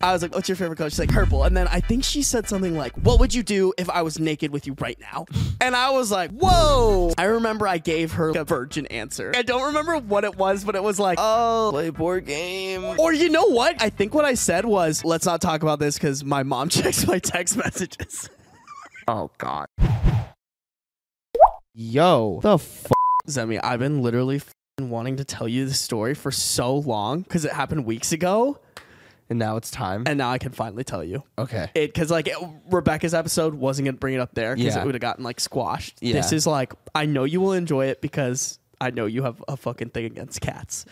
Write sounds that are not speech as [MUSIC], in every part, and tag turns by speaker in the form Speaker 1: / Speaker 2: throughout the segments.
Speaker 1: I was like, "What's your favorite color?" She's like, "Purple." And then I think she said something like, "What would you do if I was naked with you right now?" [LAUGHS] And I was like, "Whoa!" I remember I gave her a virgin answer. I don't remember what it was, but it was like,
Speaker 2: Oh, play board game.
Speaker 1: or you know what? I think what I said was, "Let's not talk about this because my mom [LAUGHS] checks my text messages." [LAUGHS]
Speaker 2: Oh God.
Speaker 1: Yo, the f- Zemmy, I've been literally f***ing wanting to tell you this story for so long because it happened weeks ago,
Speaker 2: And now it's time.
Speaker 1: and now I can finally tell you.
Speaker 2: okay.
Speaker 1: it because like it, Rebecca's episode wasn't gonna bring it up there because
Speaker 2: Yeah.
Speaker 1: it would have gotten like squashed.
Speaker 2: Yeah.
Speaker 1: This is like I know you will enjoy it because I know you have a fucking thing against cats.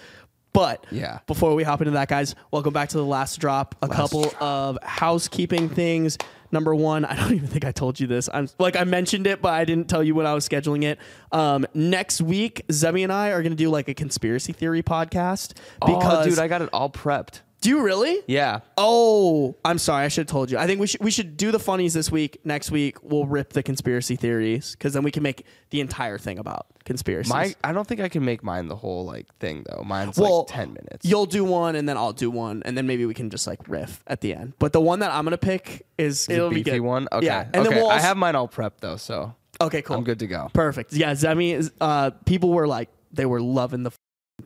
Speaker 1: But
Speaker 2: Yeah.
Speaker 1: before we hop into that, guys, welcome back to the last drop. A couple of housekeeping things. Number one, I don't [LAUGHS] even think I told you this. I'm like I mentioned it, but I didn't tell you when I was scheduling it. Um, next week, Zemmy and I are gonna do like a conspiracy theory podcast because
Speaker 2: oh, dude, I got it all prepped.
Speaker 1: Do you really?
Speaker 2: Yeah.
Speaker 1: Oh, I'm sorry. I should have told you. I think we should we should do the funnies this week. Next week we'll rip the conspiracy theories because then we can make the entire thing about conspiracies.
Speaker 2: My, I don't think I can make mine the whole like thing though. Mine's
Speaker 1: well,
Speaker 2: like ten minutes.
Speaker 1: You'll do one and then I'll do one and then maybe we can just like riff at the end. But the one that I'm gonna pick is
Speaker 2: The
Speaker 1: it'll be good.
Speaker 2: one. Okay.
Speaker 1: Yeah, and
Speaker 2: okay.
Speaker 1: then we'll
Speaker 2: I have mine all prepped though, so
Speaker 1: Okay, cool.
Speaker 2: I'm good to go.
Speaker 1: Perfect. Yeah, Zemmy is. Uh, people were like they were loving the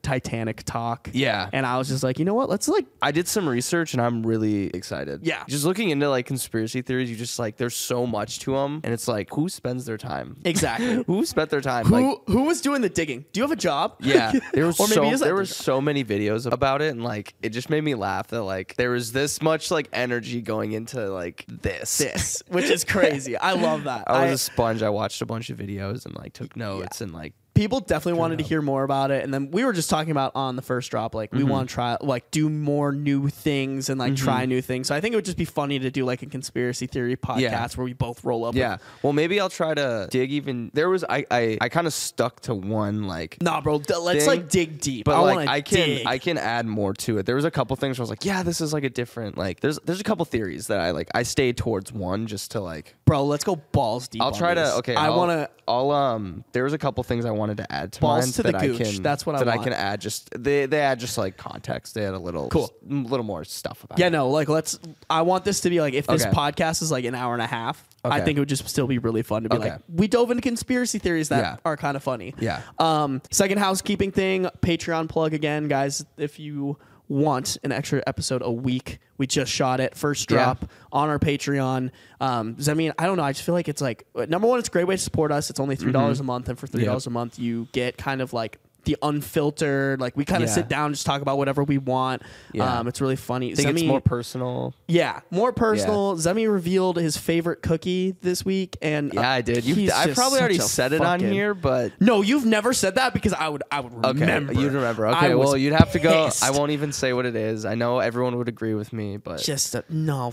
Speaker 1: Titanic talk.
Speaker 2: Yeah.
Speaker 1: and I was just like, you know what? Let's like
Speaker 2: I did some research and I'm really excited.
Speaker 1: Yeah.
Speaker 2: Just looking into like conspiracy theories, you just like there's so much to them, and it's like who spends their time?
Speaker 1: exactly. [LAUGHS]
Speaker 2: who spent their time?
Speaker 1: who
Speaker 2: Like,
Speaker 1: who was doing the digging? Do you have a job?
Speaker 2: yeah, [LAUGHS] there was so there
Speaker 1: the
Speaker 2: were so many videos about it, and like it just made me laugh that like there was this much like energy going into like this.
Speaker 1: this, which is crazy. I love that. [LAUGHS]
Speaker 2: I was
Speaker 1: I-
Speaker 2: a sponge. I watched a bunch of videos and like took notes and like
Speaker 1: people definitely wanted to hear more about it and then we were just talking about on the first drop like
Speaker 2: Mm-hmm.
Speaker 1: we want to try like do more new things and like try new things so i think it would just be funny to do like a conspiracy theory podcast
Speaker 2: Yeah.
Speaker 1: where we both roll up
Speaker 2: yeah.
Speaker 1: with,
Speaker 2: Well, maybe I'll try to dig even. There was I I, I kind of stuck to one like
Speaker 1: nah bro d- let's
Speaker 2: Thing.
Speaker 1: like dig deep
Speaker 2: But
Speaker 1: i
Speaker 2: like I can
Speaker 1: dig
Speaker 2: I can add more to it. There was a couple things where I was like, yeah, this is like a different like there's there's a couple theories that I like I stayed towards one just to like
Speaker 1: bro let's go balls deep
Speaker 2: I'll
Speaker 1: on
Speaker 2: try
Speaker 1: this.
Speaker 2: to okay.
Speaker 1: i
Speaker 2: I'll-
Speaker 1: want to
Speaker 2: I'll um. There was a couple things I wanted to add to
Speaker 1: Balls
Speaker 2: mine
Speaker 1: to the
Speaker 2: that I
Speaker 1: gooch.
Speaker 2: can.
Speaker 1: That's what I
Speaker 2: that
Speaker 1: want.
Speaker 2: I can add. Just they they add just like context. They add a little
Speaker 1: Cool.
Speaker 2: a little more stuff about.
Speaker 1: yeah
Speaker 2: it.
Speaker 1: no like let's i want this to be like if this
Speaker 2: Okay.
Speaker 1: podcast is like an hour and a half i
Speaker 2: Okay.
Speaker 1: think it would just still be really fun to be
Speaker 2: Okay.
Speaker 1: like we dove into conspiracy theories that
Speaker 2: Yeah.
Speaker 1: are kind of funny
Speaker 2: Yeah.
Speaker 1: Um, second housekeeping thing, Patreon plug again, guys. If you want an extra episode a week, we just shot it first
Speaker 2: Yeah.
Speaker 1: drop on our Patreon. Um, I mean, I don't know. I just feel like it's like number one, it's a great way to support us. It's only three dollars
Speaker 2: Mm-hmm.
Speaker 1: a month, and for three dollars a month, you get kind of like the unfiltered. Like we kind of
Speaker 2: Yeah.
Speaker 1: sit down, just talk about whatever we want.
Speaker 2: Yeah.
Speaker 1: Um, it's really funny.
Speaker 2: I think it's more personal.
Speaker 1: yeah, more personal. Zemmy revealed his favorite cookie this week, and uh,
Speaker 2: Yeah, I did. You, I probably already said it on here, but
Speaker 1: no, you've never said that because I would I would
Speaker 2: okay,
Speaker 1: remember.
Speaker 2: you'd remember. Okay, well, you'd have to go. I won't even say what it is. I know everyone would agree with me, but
Speaker 1: Just a, no.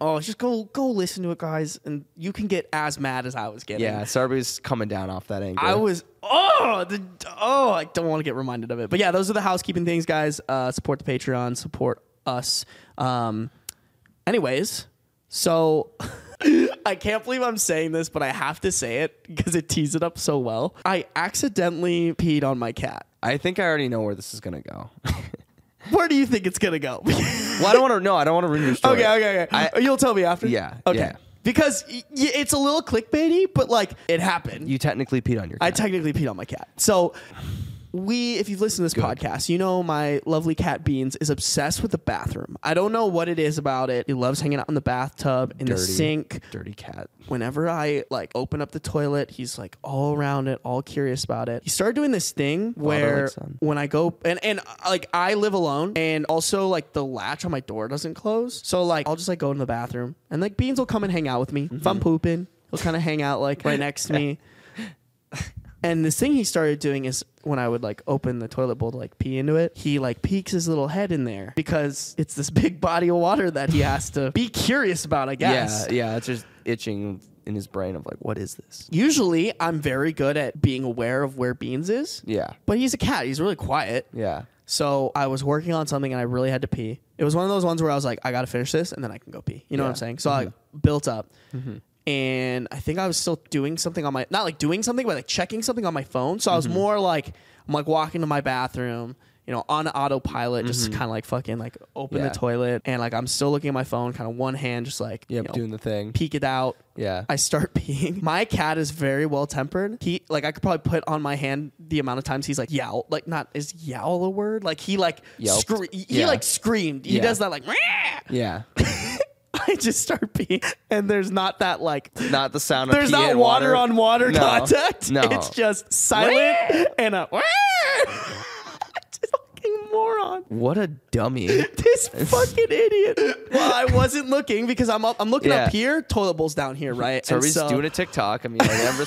Speaker 1: Oh, just go go listen to it, guys, and you can get as mad as I was getting.
Speaker 2: yeah, Sarby's coming down off that angle.
Speaker 1: I was oh the oh I don't want to get reminded of it, but yeah, those are the housekeeping things, guys. Uh, support the Patreon, support us. Um, anyways, so [LAUGHS] I can't believe I'm saying this, but I have to say it because it tees it up so well. I accidentally peed on my cat.
Speaker 2: I think I already know where this is gonna go. [LAUGHS]
Speaker 1: Where do you think it's gonna go?
Speaker 2: well, I don't want to. No, I don't want to ruin your story.
Speaker 1: Okay, okay, okay.
Speaker 2: I-
Speaker 1: You'll tell me after.
Speaker 2: Yeah,
Speaker 1: Okay.
Speaker 2: yeah.
Speaker 1: Because y- y- it's a little clickbaity, but like it happened.
Speaker 2: You technically peed on your. Cat.
Speaker 1: I
Speaker 2: cat.
Speaker 1: technically peed on my cat. So we, if you've listened to this podcast, you know my lovely cat Beans is obsessed with the bathroom. I don't know what it is about it. He loves hanging out in the bathtub, in the sink.
Speaker 2: dirty cat.
Speaker 1: Whenever I like open up the toilet, he's like all around it, all curious about it. He started doing this thing where when I go and and like I live alone, and also like the latch on my door doesn't close, so like I'll just like go in the bathroom, and like Beans will come and hang out with me if
Speaker 2: Mm-hmm.
Speaker 1: I'm pooping. He'll kind of hang out like right next to me. [LAUGHS] And this thing he started doing is when I would like open the toilet bowl to like pee into it, he like peeks his little head in there because it's this big [LAUGHS] body of water that he has to be curious about, I guess.
Speaker 2: Yeah, yeah. It's just itching in his brain of like, what is this?
Speaker 1: Usually I'm very good at being aware of where Beans is,
Speaker 2: Yeah,
Speaker 1: but he's a cat. He's really quiet.
Speaker 2: yeah.
Speaker 1: So I was working on something and I really had to pee. It was one of those ones where I was like, I got to finish this and then I can go pee. You know what I'm saying? So I mm-hmm. built up. Mm-hmm. And I think I was still doing something on my, not like doing something, but like checking something on my phone. So I was more like, I'm like walking to my bathroom, you know, on autopilot, just kind of like fucking like open
Speaker 2: Mm-hmm. Yeah.
Speaker 1: the toilet, and like I'm still looking at my phone, kind of one hand, just like
Speaker 2: Yep,
Speaker 1: you know,
Speaker 2: doing the thing.
Speaker 1: peek it out.
Speaker 2: Yeah.
Speaker 1: I start [LAUGHS] peeing. My cat is very well tempered. He like I could probably put on my hand the amount of times he's like yowl, like not is yowl a word? Like he like scre- he
Speaker 2: Yeah.
Speaker 1: like screamed. He
Speaker 2: Yeah.
Speaker 1: does that like. [LAUGHS]
Speaker 2: yeah. [LAUGHS] [LAUGHS]
Speaker 1: I just start peeing, and there's not that like.
Speaker 2: Not the sound
Speaker 1: There's
Speaker 2: of
Speaker 1: not
Speaker 2: and
Speaker 1: water, on water
Speaker 2: No.
Speaker 1: contact.
Speaker 2: No.
Speaker 1: It's just silent and a. [LAUGHS] fucking moron.
Speaker 2: What a dummy. [LAUGHS]
Speaker 1: This fucking idiot. Well, I wasn't looking because I'm up. I'm looking
Speaker 2: Yeah.
Speaker 1: up here. Toilet bowl's down here, right?
Speaker 2: So he's doing a TikTok. I mean, it never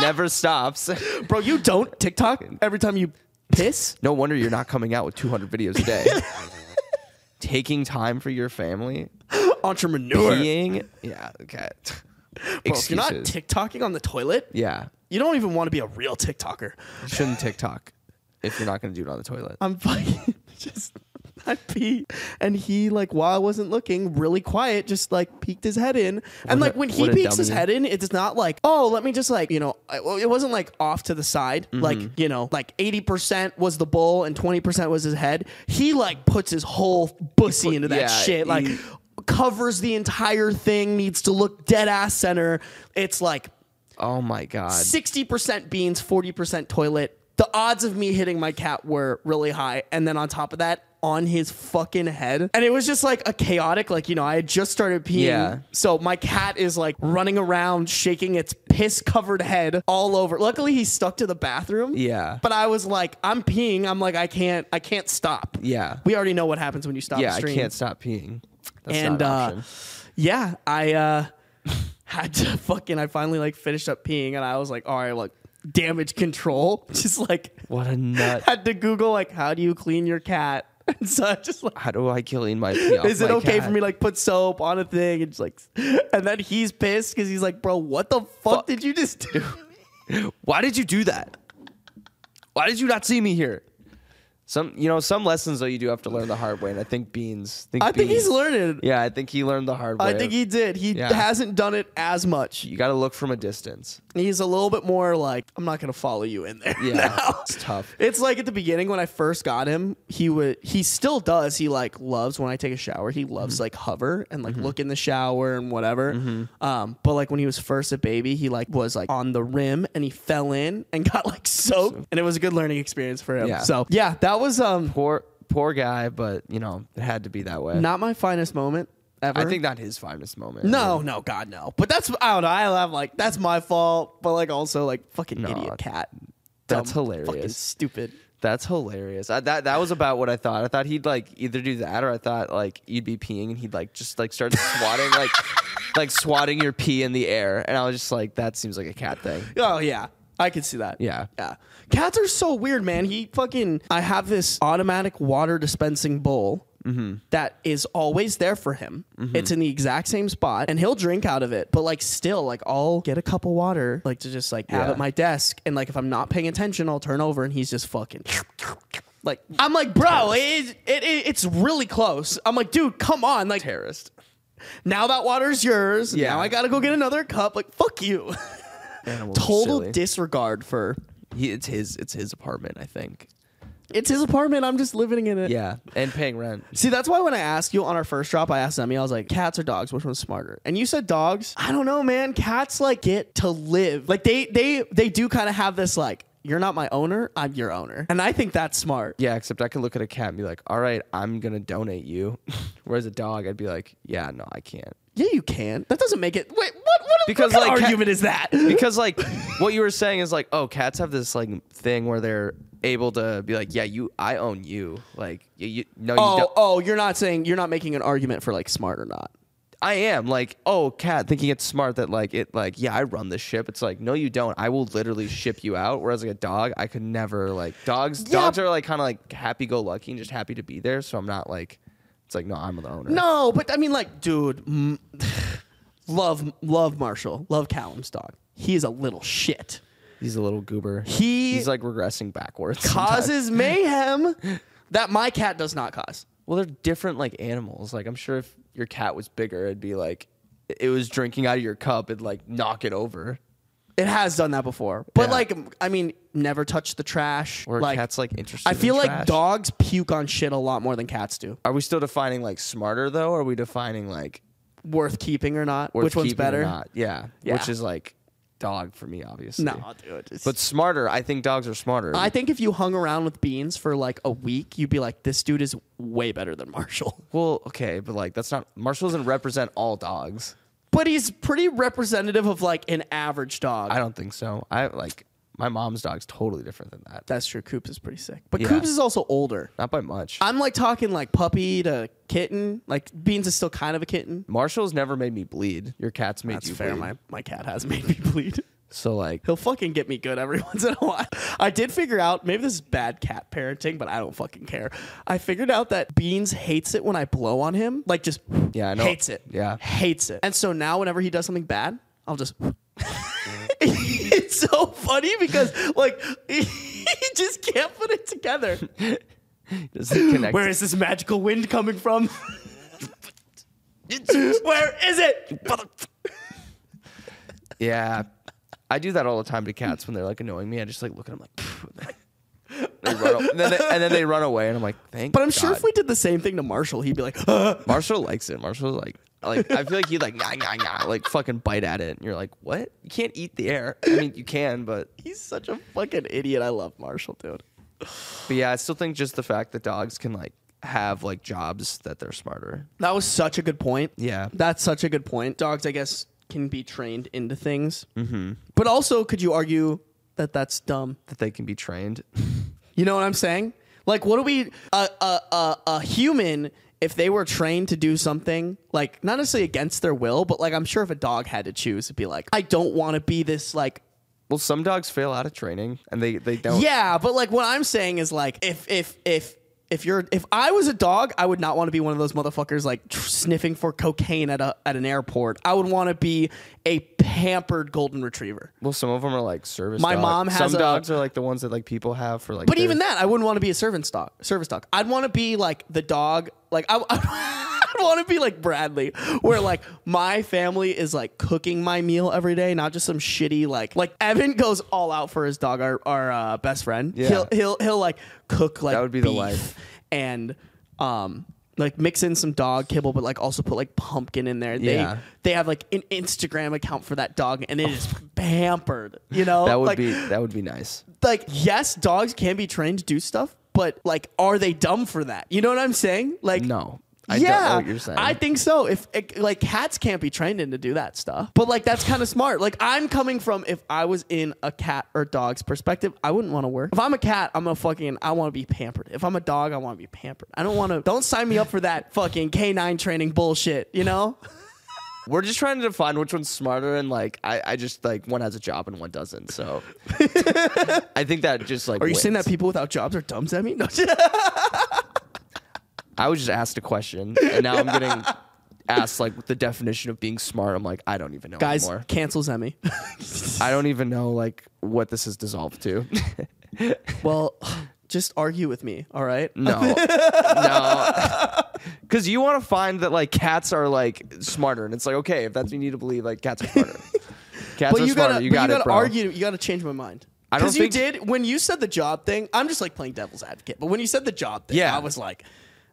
Speaker 2: never stops.
Speaker 1: bro. You don't TikTok every time you piss.
Speaker 2: No wonder you're not coming out with 200 videos a day. Taking time for your family, [LAUGHS]
Speaker 1: Entrepreneur.
Speaker 2: peeing. Yeah, okay.
Speaker 1: Bro, if you're not
Speaker 2: Excuses.
Speaker 1: TikToking on the toilet,
Speaker 2: yeah,
Speaker 1: you don't even want to be a real TikToker.
Speaker 2: you shouldn't TikTok if you're not going to do it on the toilet.
Speaker 1: I'm fucking [LAUGHS] just [LAUGHS] I pee, and he like while I wasn't looking, really quiet, just like peeked his head in, and
Speaker 2: What
Speaker 1: like
Speaker 2: a-
Speaker 1: when he
Speaker 2: what a
Speaker 1: peeks his
Speaker 2: dummy.
Speaker 1: head in, it's not like oh let me just like you know I- well, it wasn't like off to the side
Speaker 2: Mm-hmm.
Speaker 1: like you know like eighty percent was the bull and twenty percent was his head. He like puts his whole pussy
Speaker 2: put-
Speaker 1: into that
Speaker 2: yeah,
Speaker 1: shit like.
Speaker 2: he-
Speaker 1: Covers the entire thing, needs to look dead ass center. It's like
Speaker 2: Oh my god.
Speaker 1: 60% beans, 40% toilet. The odds of me hitting my cat were really high. And then on top of that, on his fucking head. And it was just like a chaotic, like, you know, I had just started peeing.
Speaker 2: Yeah.
Speaker 1: So my cat is like running around, shaking its piss covered head all over. Luckily, he stuck to the bathroom.
Speaker 2: Yeah.
Speaker 1: But I was like, I'm peeing. I'm like, I can't, I can't stop.
Speaker 2: Yeah.
Speaker 1: We already know what happens when you stop
Speaker 2: Yeah, I can't stop peeing. That's
Speaker 1: and
Speaker 2: not an
Speaker 1: uh, yeah, I uh, [LAUGHS] had to fucking. I finally like finished up peeing, and I was like, all right, like damage control. [LAUGHS] Just like
Speaker 2: What a nut. [LAUGHS]
Speaker 1: had to Google like how do you clean your cat. [LAUGHS] And so I just like.
Speaker 2: How do I clean my
Speaker 1: Is it
Speaker 2: my
Speaker 1: okay
Speaker 2: cat?
Speaker 1: for me like put soap on a thing and just like, and then he's pissed because he's like, bro, what the fuck,
Speaker 2: Fuck.
Speaker 1: did you just do? [LAUGHS]
Speaker 2: Why did you do that? Why did you not see me here? Some, you know, some lessons though you do have to learn the hard way, and I think Beans.
Speaker 1: Think I think he's
Speaker 2: Beans-
Speaker 1: learning.
Speaker 2: Yeah, I think he learned the hard way.
Speaker 1: I think he did. He
Speaker 2: Yeah.
Speaker 1: hasn't done it as much.
Speaker 2: You got to look from a distance.
Speaker 1: He's a little bit more like, I'm not gonna follow you in there.
Speaker 2: Yeah,
Speaker 1: now.
Speaker 2: it's tough. [LAUGHS]
Speaker 1: It's like at the beginning when I first got him, he would he still does. He like loves when I take a shower. He loves
Speaker 2: Mm-hmm.
Speaker 1: like hover and like look in the shower and whatever. Um, but like when he was first a baby, he like was like on the rim and he fell in and [LAUGHS] got like soaked, and it was a good learning experience for him.
Speaker 2: Yeah.
Speaker 1: So yeah, that was um
Speaker 2: Poor, poor guy, but you know, it had to be that way.
Speaker 1: not my finest moment ever.
Speaker 2: I think not his finest moment.
Speaker 1: No, no, God, no. But that's I don't know. I have like that's my fault, but like also like fucking
Speaker 2: No,
Speaker 1: idiot cat.
Speaker 2: that's
Speaker 1: Dumb,
Speaker 2: hilarious.
Speaker 1: Fucking stupid.
Speaker 2: That's hilarious. I, that that was about what I thought. I thought he'd like either do that or I thought like you'd be peeing and he'd like just like start [LAUGHS] swatting like like swatting your pee in the air, and I was just like, that seems like a cat thing.
Speaker 1: Oh yeah, I could see that.
Speaker 2: Yeah.
Speaker 1: yeah. Cats are so weird, man. He fucking. I have this automatic water dispensing bowl.
Speaker 2: Mm-hmm.
Speaker 1: that is always there for him. It's in the exact same spot, and he'll drink out of it. But like, still, like, I'll get a cup of water, like to just like have
Speaker 2: Yeah.
Speaker 1: at my desk, and like if I'm not paying attention, I'll turn over, and he's just fucking. Like I'm like, bro, it, it, it it's really close. I'm like, dude, come on, like
Speaker 2: Terrorist.
Speaker 1: now that water's yours.
Speaker 2: Yeah.
Speaker 1: Now I gotta go get another cup. Like fuck you. [LAUGHS]
Speaker 2: Animals
Speaker 1: Total
Speaker 2: silly.
Speaker 1: disregard for
Speaker 2: He, it's his. It's his apartment. I think.
Speaker 1: It's his apartment. I'm just living in it.
Speaker 2: Yeah, and paying rent.
Speaker 1: See, that's why when I asked you on our first drop, I asked Zemmy, I was like, cats or dogs? Which one's smarter? And you said dogs. I don't know, man. Cats like get to live. Like they they they do kind of have this like, you're not my owner, I'm your owner. And I think that's smart.
Speaker 2: Yeah, except I could look at a cat and be like, "All right, I'm gonna donate you," [LAUGHS] whereas a dog, I'd be like, "Yeah, no, I can't."
Speaker 1: Yeah, you can. That doesn't make it. Wait, what? What,
Speaker 2: Because,
Speaker 1: what
Speaker 2: like, cat-
Speaker 1: argument is that? [LAUGHS]
Speaker 2: because like what you were saying is like oh cats have this like thing where they're able to be like yeah you i own you like you, you no you
Speaker 1: oh,
Speaker 2: don't
Speaker 1: oh, you're not saying you're not making an argument for like smart or not.
Speaker 2: i am like oh cat thinking it's smart that like it like yeah i run this ship it's like no you don't i will literally ship you out whereas like a dog i could never like dogs
Speaker 1: Yeah.
Speaker 2: dogs are like kind of like happy-go-lucky and just happy to be there so i'm not like it's like no i'm the owner
Speaker 1: No, but I mean, like, dude, mm, [SIGHS] love love Marshall, love Callum's dog. He is a little shit.
Speaker 2: he's a little goober
Speaker 1: He
Speaker 2: he's like regressing backwards
Speaker 1: causes [LAUGHS] mayhem that my cat does not cause.
Speaker 2: Well, they're different like animals. Like I'm sure if your cat was bigger, it'd be like it was drinking out of your cup, it'd like knock it over.
Speaker 1: It has done that before, but
Speaker 2: Yeah.
Speaker 1: like, I mean, never touch the trash.
Speaker 2: Or
Speaker 1: like,
Speaker 2: cats like interested.
Speaker 1: I
Speaker 2: in
Speaker 1: feel like
Speaker 2: trash?
Speaker 1: dogs puke on shit a lot more than cats do.
Speaker 2: Are we still defining like smarter though? Or are we defining like
Speaker 1: Worth keeping or not?
Speaker 2: worth
Speaker 1: Which one's
Speaker 2: keeping or
Speaker 1: better?
Speaker 2: Not? Yeah.
Speaker 1: Yeah.
Speaker 2: Which is like dog for me, obviously.
Speaker 1: No, dude. it's-
Speaker 2: But smarter, I think dogs are smarter.
Speaker 1: I think if you hung around with Beans for like a week, you'd be like, this dude is way better than Marshall.
Speaker 2: well, okay, but like that's not Marshall doesn't represent all dogs.
Speaker 1: But he's pretty representative of like an average dog.
Speaker 2: I don't think so. I like my mom's dog's totally different than that.
Speaker 1: That's true. Coops is pretty sick. But
Speaker 2: Yeah.
Speaker 1: Coops is also older.
Speaker 2: Not by much.
Speaker 1: I'm like talking like puppy to kitten. Like Beans is still kind of a kitten.
Speaker 2: Marshall's never made me bleed. Your cat's made
Speaker 1: That's
Speaker 2: you
Speaker 1: fair.
Speaker 2: bleed.
Speaker 1: My my cat has made me [LAUGHS] bleed.
Speaker 2: So like
Speaker 1: He'll fucking get me good every [LAUGHS] once in a while. I did figure out maybe this is bad cat parenting, but I don't fucking care. I figured out that Beans hates it when I blow on him. Like just
Speaker 2: Yeah, I know.
Speaker 1: hates it.
Speaker 2: Yeah.
Speaker 1: hates it. And so now whenever he does something bad, I'll just. [LAUGHS] it's so funny because like [LAUGHS] he just can't put it together.
Speaker 2: does it connect?
Speaker 1: Where is this magical wind coming from? Where is it?
Speaker 2: Yeah. I do that all the time to cats when they're like annoying me. I just like look at them like, they run, and, then they, and then they run away, and I'm like, thank.
Speaker 1: But I'm sure if we did the same thing to Marshall, he'd be like, "Uh,
Speaker 2: Marshall likes it. Marshall's like, like I feel like he'd like, nah, nah, nah, like fucking bite at it, and you're like, what? You can't eat the air. I mean, you can, but
Speaker 1: he's such a fucking idiot. I love Marshall, dude.
Speaker 2: but yeah, I still think just the fact that dogs can like have like jobs that they're smarter.
Speaker 1: That was such a good point.
Speaker 2: Yeah.
Speaker 1: That's such a good point. Dogs, I guess, can be trained into things. Mm-hmm. But also, could you argue that that's dumb?
Speaker 2: That they can be trained. [LAUGHS]
Speaker 1: You know what I'm saying? Like, what do we a a a, a human if they were trained to do something like not necessarily against their will, but like I'm sure if a dog had to choose, it'd be like I don't want to be this like
Speaker 2: Well, some dogs fail out of training, and they they don't.
Speaker 1: yeah, but like what I'm saying is like if if if if you're if I was a dog, I would not want to be one of those motherfuckers like tr- sniffing for cocaine at a at an airport. I would want to be a pampered golden retriever.
Speaker 2: Well, some of them are like service. Dogs.
Speaker 1: My
Speaker 2: dog-
Speaker 1: mom has
Speaker 2: some
Speaker 1: a-
Speaker 2: dogs are like the ones that like people have for like.
Speaker 1: But
Speaker 2: their-
Speaker 1: even that, I wouldn't want to be a servant dog. Service dog. I'd want to be like the dog. Like I, [LAUGHS] I'd want to be like Bradley, where like my family is like cooking my meal every day, not just some shitty like like Evan goes all out for his dog. Our our uh, best friend.
Speaker 2: Yeah.
Speaker 1: He'll he'll he'll like cook like
Speaker 2: That would be the life.
Speaker 1: and um. Like mix in some dog kibble, but like also put like pumpkin in there. They
Speaker 2: Yeah.
Speaker 1: they have like an Instagram account for that dog, and it is pampered. You know,
Speaker 2: that would
Speaker 1: Like,
Speaker 2: be that would be nice.
Speaker 1: like yes, dogs can be trained to do stuff, but like, are they dumb for that? You know what I'm saying? Like,
Speaker 2: No, I
Speaker 1: yeah,
Speaker 2: don't know what you're saying.
Speaker 1: I think so. If it- like cats can't be trained in to do that stuff, but like that's kind of smart. Like I'm coming from if I was in a cat or dog's perspective, I wouldn't want to work. If I'm a cat, I'm a fucking I want to be pampered. If I'm a dog, I want to be pampered. I don't want to. Don't sign me up for that fucking canine training bullshit. You know? [LAUGHS]
Speaker 2: We're just trying to define which one's smarter, and like I, I just like one has a job and one doesn't. So [LAUGHS] I think that just like.
Speaker 1: Are you saying that people without jobs are dumb, Zemmy? No. [LAUGHS]
Speaker 2: I was just asked a question, and now I'm getting [LAUGHS] asked like the definition of being smart. I'm like, I don't even know
Speaker 1: Guys,
Speaker 2: anymore.
Speaker 1: cancel Zemmy.
Speaker 2: I don't even know like what this is dissolved to. [LAUGHS]
Speaker 1: well, just argue with me, all right?
Speaker 2: No, no, [LAUGHS] because you want to find that like cats are like smarter, and it's like okay, if that's what you need to believe, like cats are smarter. Cats
Speaker 1: but
Speaker 2: are
Speaker 1: you
Speaker 2: smarter.
Speaker 1: gotta,
Speaker 2: you got bro.
Speaker 1: argue. You gotta change my mind.
Speaker 2: I don't
Speaker 1: Because you did when you said the job thing. I'm just like playing devil's advocate. But when you said the job thing,
Speaker 2: Yeah.
Speaker 1: I was like,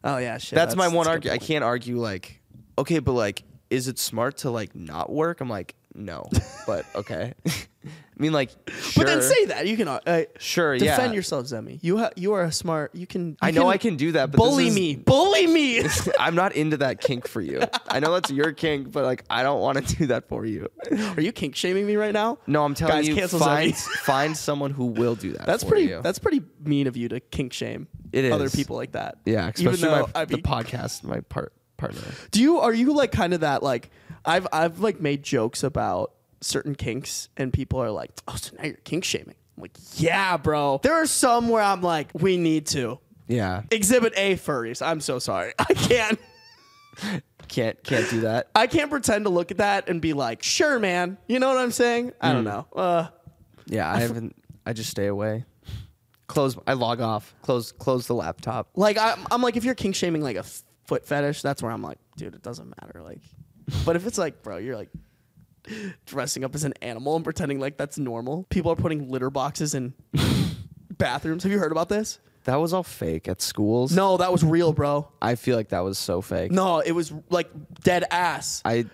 Speaker 1: oh yeah, shit.
Speaker 2: That's, my one argument. I can't argue like, okay, but like, is it smart to like not work? I'm like, no, but okay. [LAUGHS] I mean, like, sure,
Speaker 1: But then say that you can uh,
Speaker 2: sure,
Speaker 1: defend
Speaker 2: yeah.
Speaker 1: yourself, Zemmy. You ha- you are a smart. You can. you
Speaker 2: I know I can do that, but
Speaker 1: bully
Speaker 2: is-
Speaker 1: me, bully me. [LAUGHS]
Speaker 2: I'm not into that kink for you. I know that's your kink, but like, I don't want to do that for you.
Speaker 1: are you kink shaming me right now?
Speaker 2: No, I'm telling
Speaker 1: Guys,
Speaker 2: you,
Speaker 1: cancel
Speaker 2: find
Speaker 1: Zemmy.
Speaker 2: find someone who will do that.
Speaker 1: That's
Speaker 2: for
Speaker 1: pretty.
Speaker 2: You.
Speaker 1: That's pretty mean of you to kink shame
Speaker 2: It
Speaker 1: other people like that.
Speaker 2: yeah,
Speaker 1: Even
Speaker 2: especially
Speaker 1: though
Speaker 2: my,
Speaker 1: I
Speaker 2: the podcast, my part partner.
Speaker 1: Do you are you like kind of that like I've I've like made jokes about certain kinks and people are like, "Oh, so now you're kink shaming." I'm like, "Yeah, bro." There are some where I'm like, "We need to."
Speaker 2: Yeah,
Speaker 1: Exhibit A furries. I'm so sorry. [LAUGHS] I can't
Speaker 2: can't can't do that.
Speaker 1: I can't pretend to look at that and be like, "Sure, man." You know what I'm saying? I
Speaker 2: Mm.
Speaker 1: don't know. Uh
Speaker 2: Yeah, I haven't. I just stay away. Close. I log off. Close. Close the laptop.
Speaker 1: like I I'm like if you're kink shaming like a foot fetish, that's where I'm like, "Dude, it doesn't matter." Like But if it's like, bro, you're like dressing up as an animal and pretending like that's normal. People are putting litter boxes in [LAUGHS] bathrooms. Have you heard about this?
Speaker 2: That was all fake at schools.
Speaker 1: No, that was real, bro.
Speaker 2: I feel like that was so fake.
Speaker 1: No, it was like dead ass.
Speaker 2: I,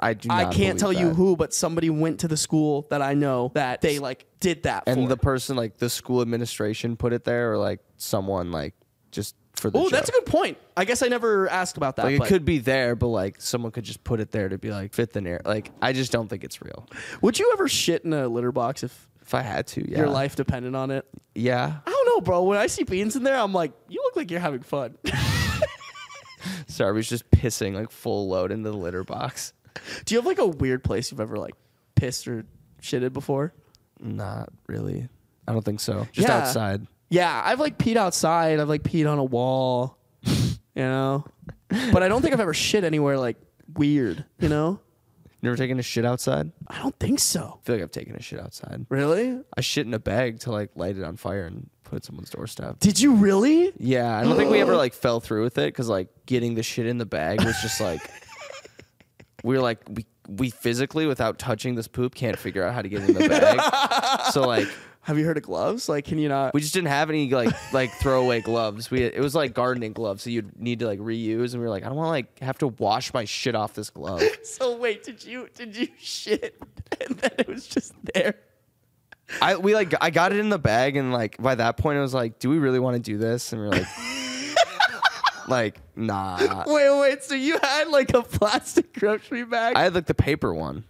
Speaker 2: I do. Not
Speaker 1: I can't tell
Speaker 2: believe
Speaker 1: you
Speaker 2: that.
Speaker 1: who, but somebody went to the school that I know that they like did that
Speaker 2: And
Speaker 1: for.
Speaker 2: the person, like the school administration, put it there, or like someone, like just for the.
Speaker 1: Oh, that's a good point. I guess I never asked about that.
Speaker 2: Like it
Speaker 1: but
Speaker 2: could be there, but like someone could just put it there to be like fit the narrative. Like I just don't think it's real.
Speaker 1: Would you ever shit in a litter box if
Speaker 2: If I had to, yeah.
Speaker 1: your life depended on it?
Speaker 2: Yeah.
Speaker 1: I don't know, bro. When I see beans in there, I'm like, you look like you're having fun. [LAUGHS]
Speaker 2: Sorry, was just pissing like full load into the litter box.
Speaker 1: Do you have like a weird place you've ever like pissed or shitted before?
Speaker 2: Not really. I don't think so. Just
Speaker 1: Yeah.
Speaker 2: outside.
Speaker 1: Yeah, I've like peed outside. I've like peed on a wall, [LAUGHS] you know. But I don't think I've ever shit anywhere like weird, you know.
Speaker 2: Never taken a shit outside?
Speaker 1: I don't think so.
Speaker 2: I feel like I've taken a shit outside.
Speaker 1: Really?
Speaker 2: I shit in a bag to like light it on fire and put it someone's doorstep.
Speaker 1: Did you really?
Speaker 2: Yeah, I don't think we ever like [GASPS] fell through with it because like getting the shit in the bag was just like [LAUGHS] we were like we we physically without touching this poop can't figure out how to get it in the bag. [LAUGHS] so like
Speaker 1: Have you heard of gloves? Like, can you not?
Speaker 2: we just didn't have any like [LAUGHS] like throwaway gloves. We it was like gardening gloves, so you'd need to like reuse. And we were like, I don't want to like have to wash my shit off this glove. [LAUGHS]
Speaker 1: so wait, did you did you shit [LAUGHS] and then it was just there?
Speaker 2: I we like I got it in the bag, and like by that point, I was like, do we really want to do this? And we are like, like nah.
Speaker 1: Wait, wait. So you had like a plastic grocery bag?
Speaker 2: I had like the paper one.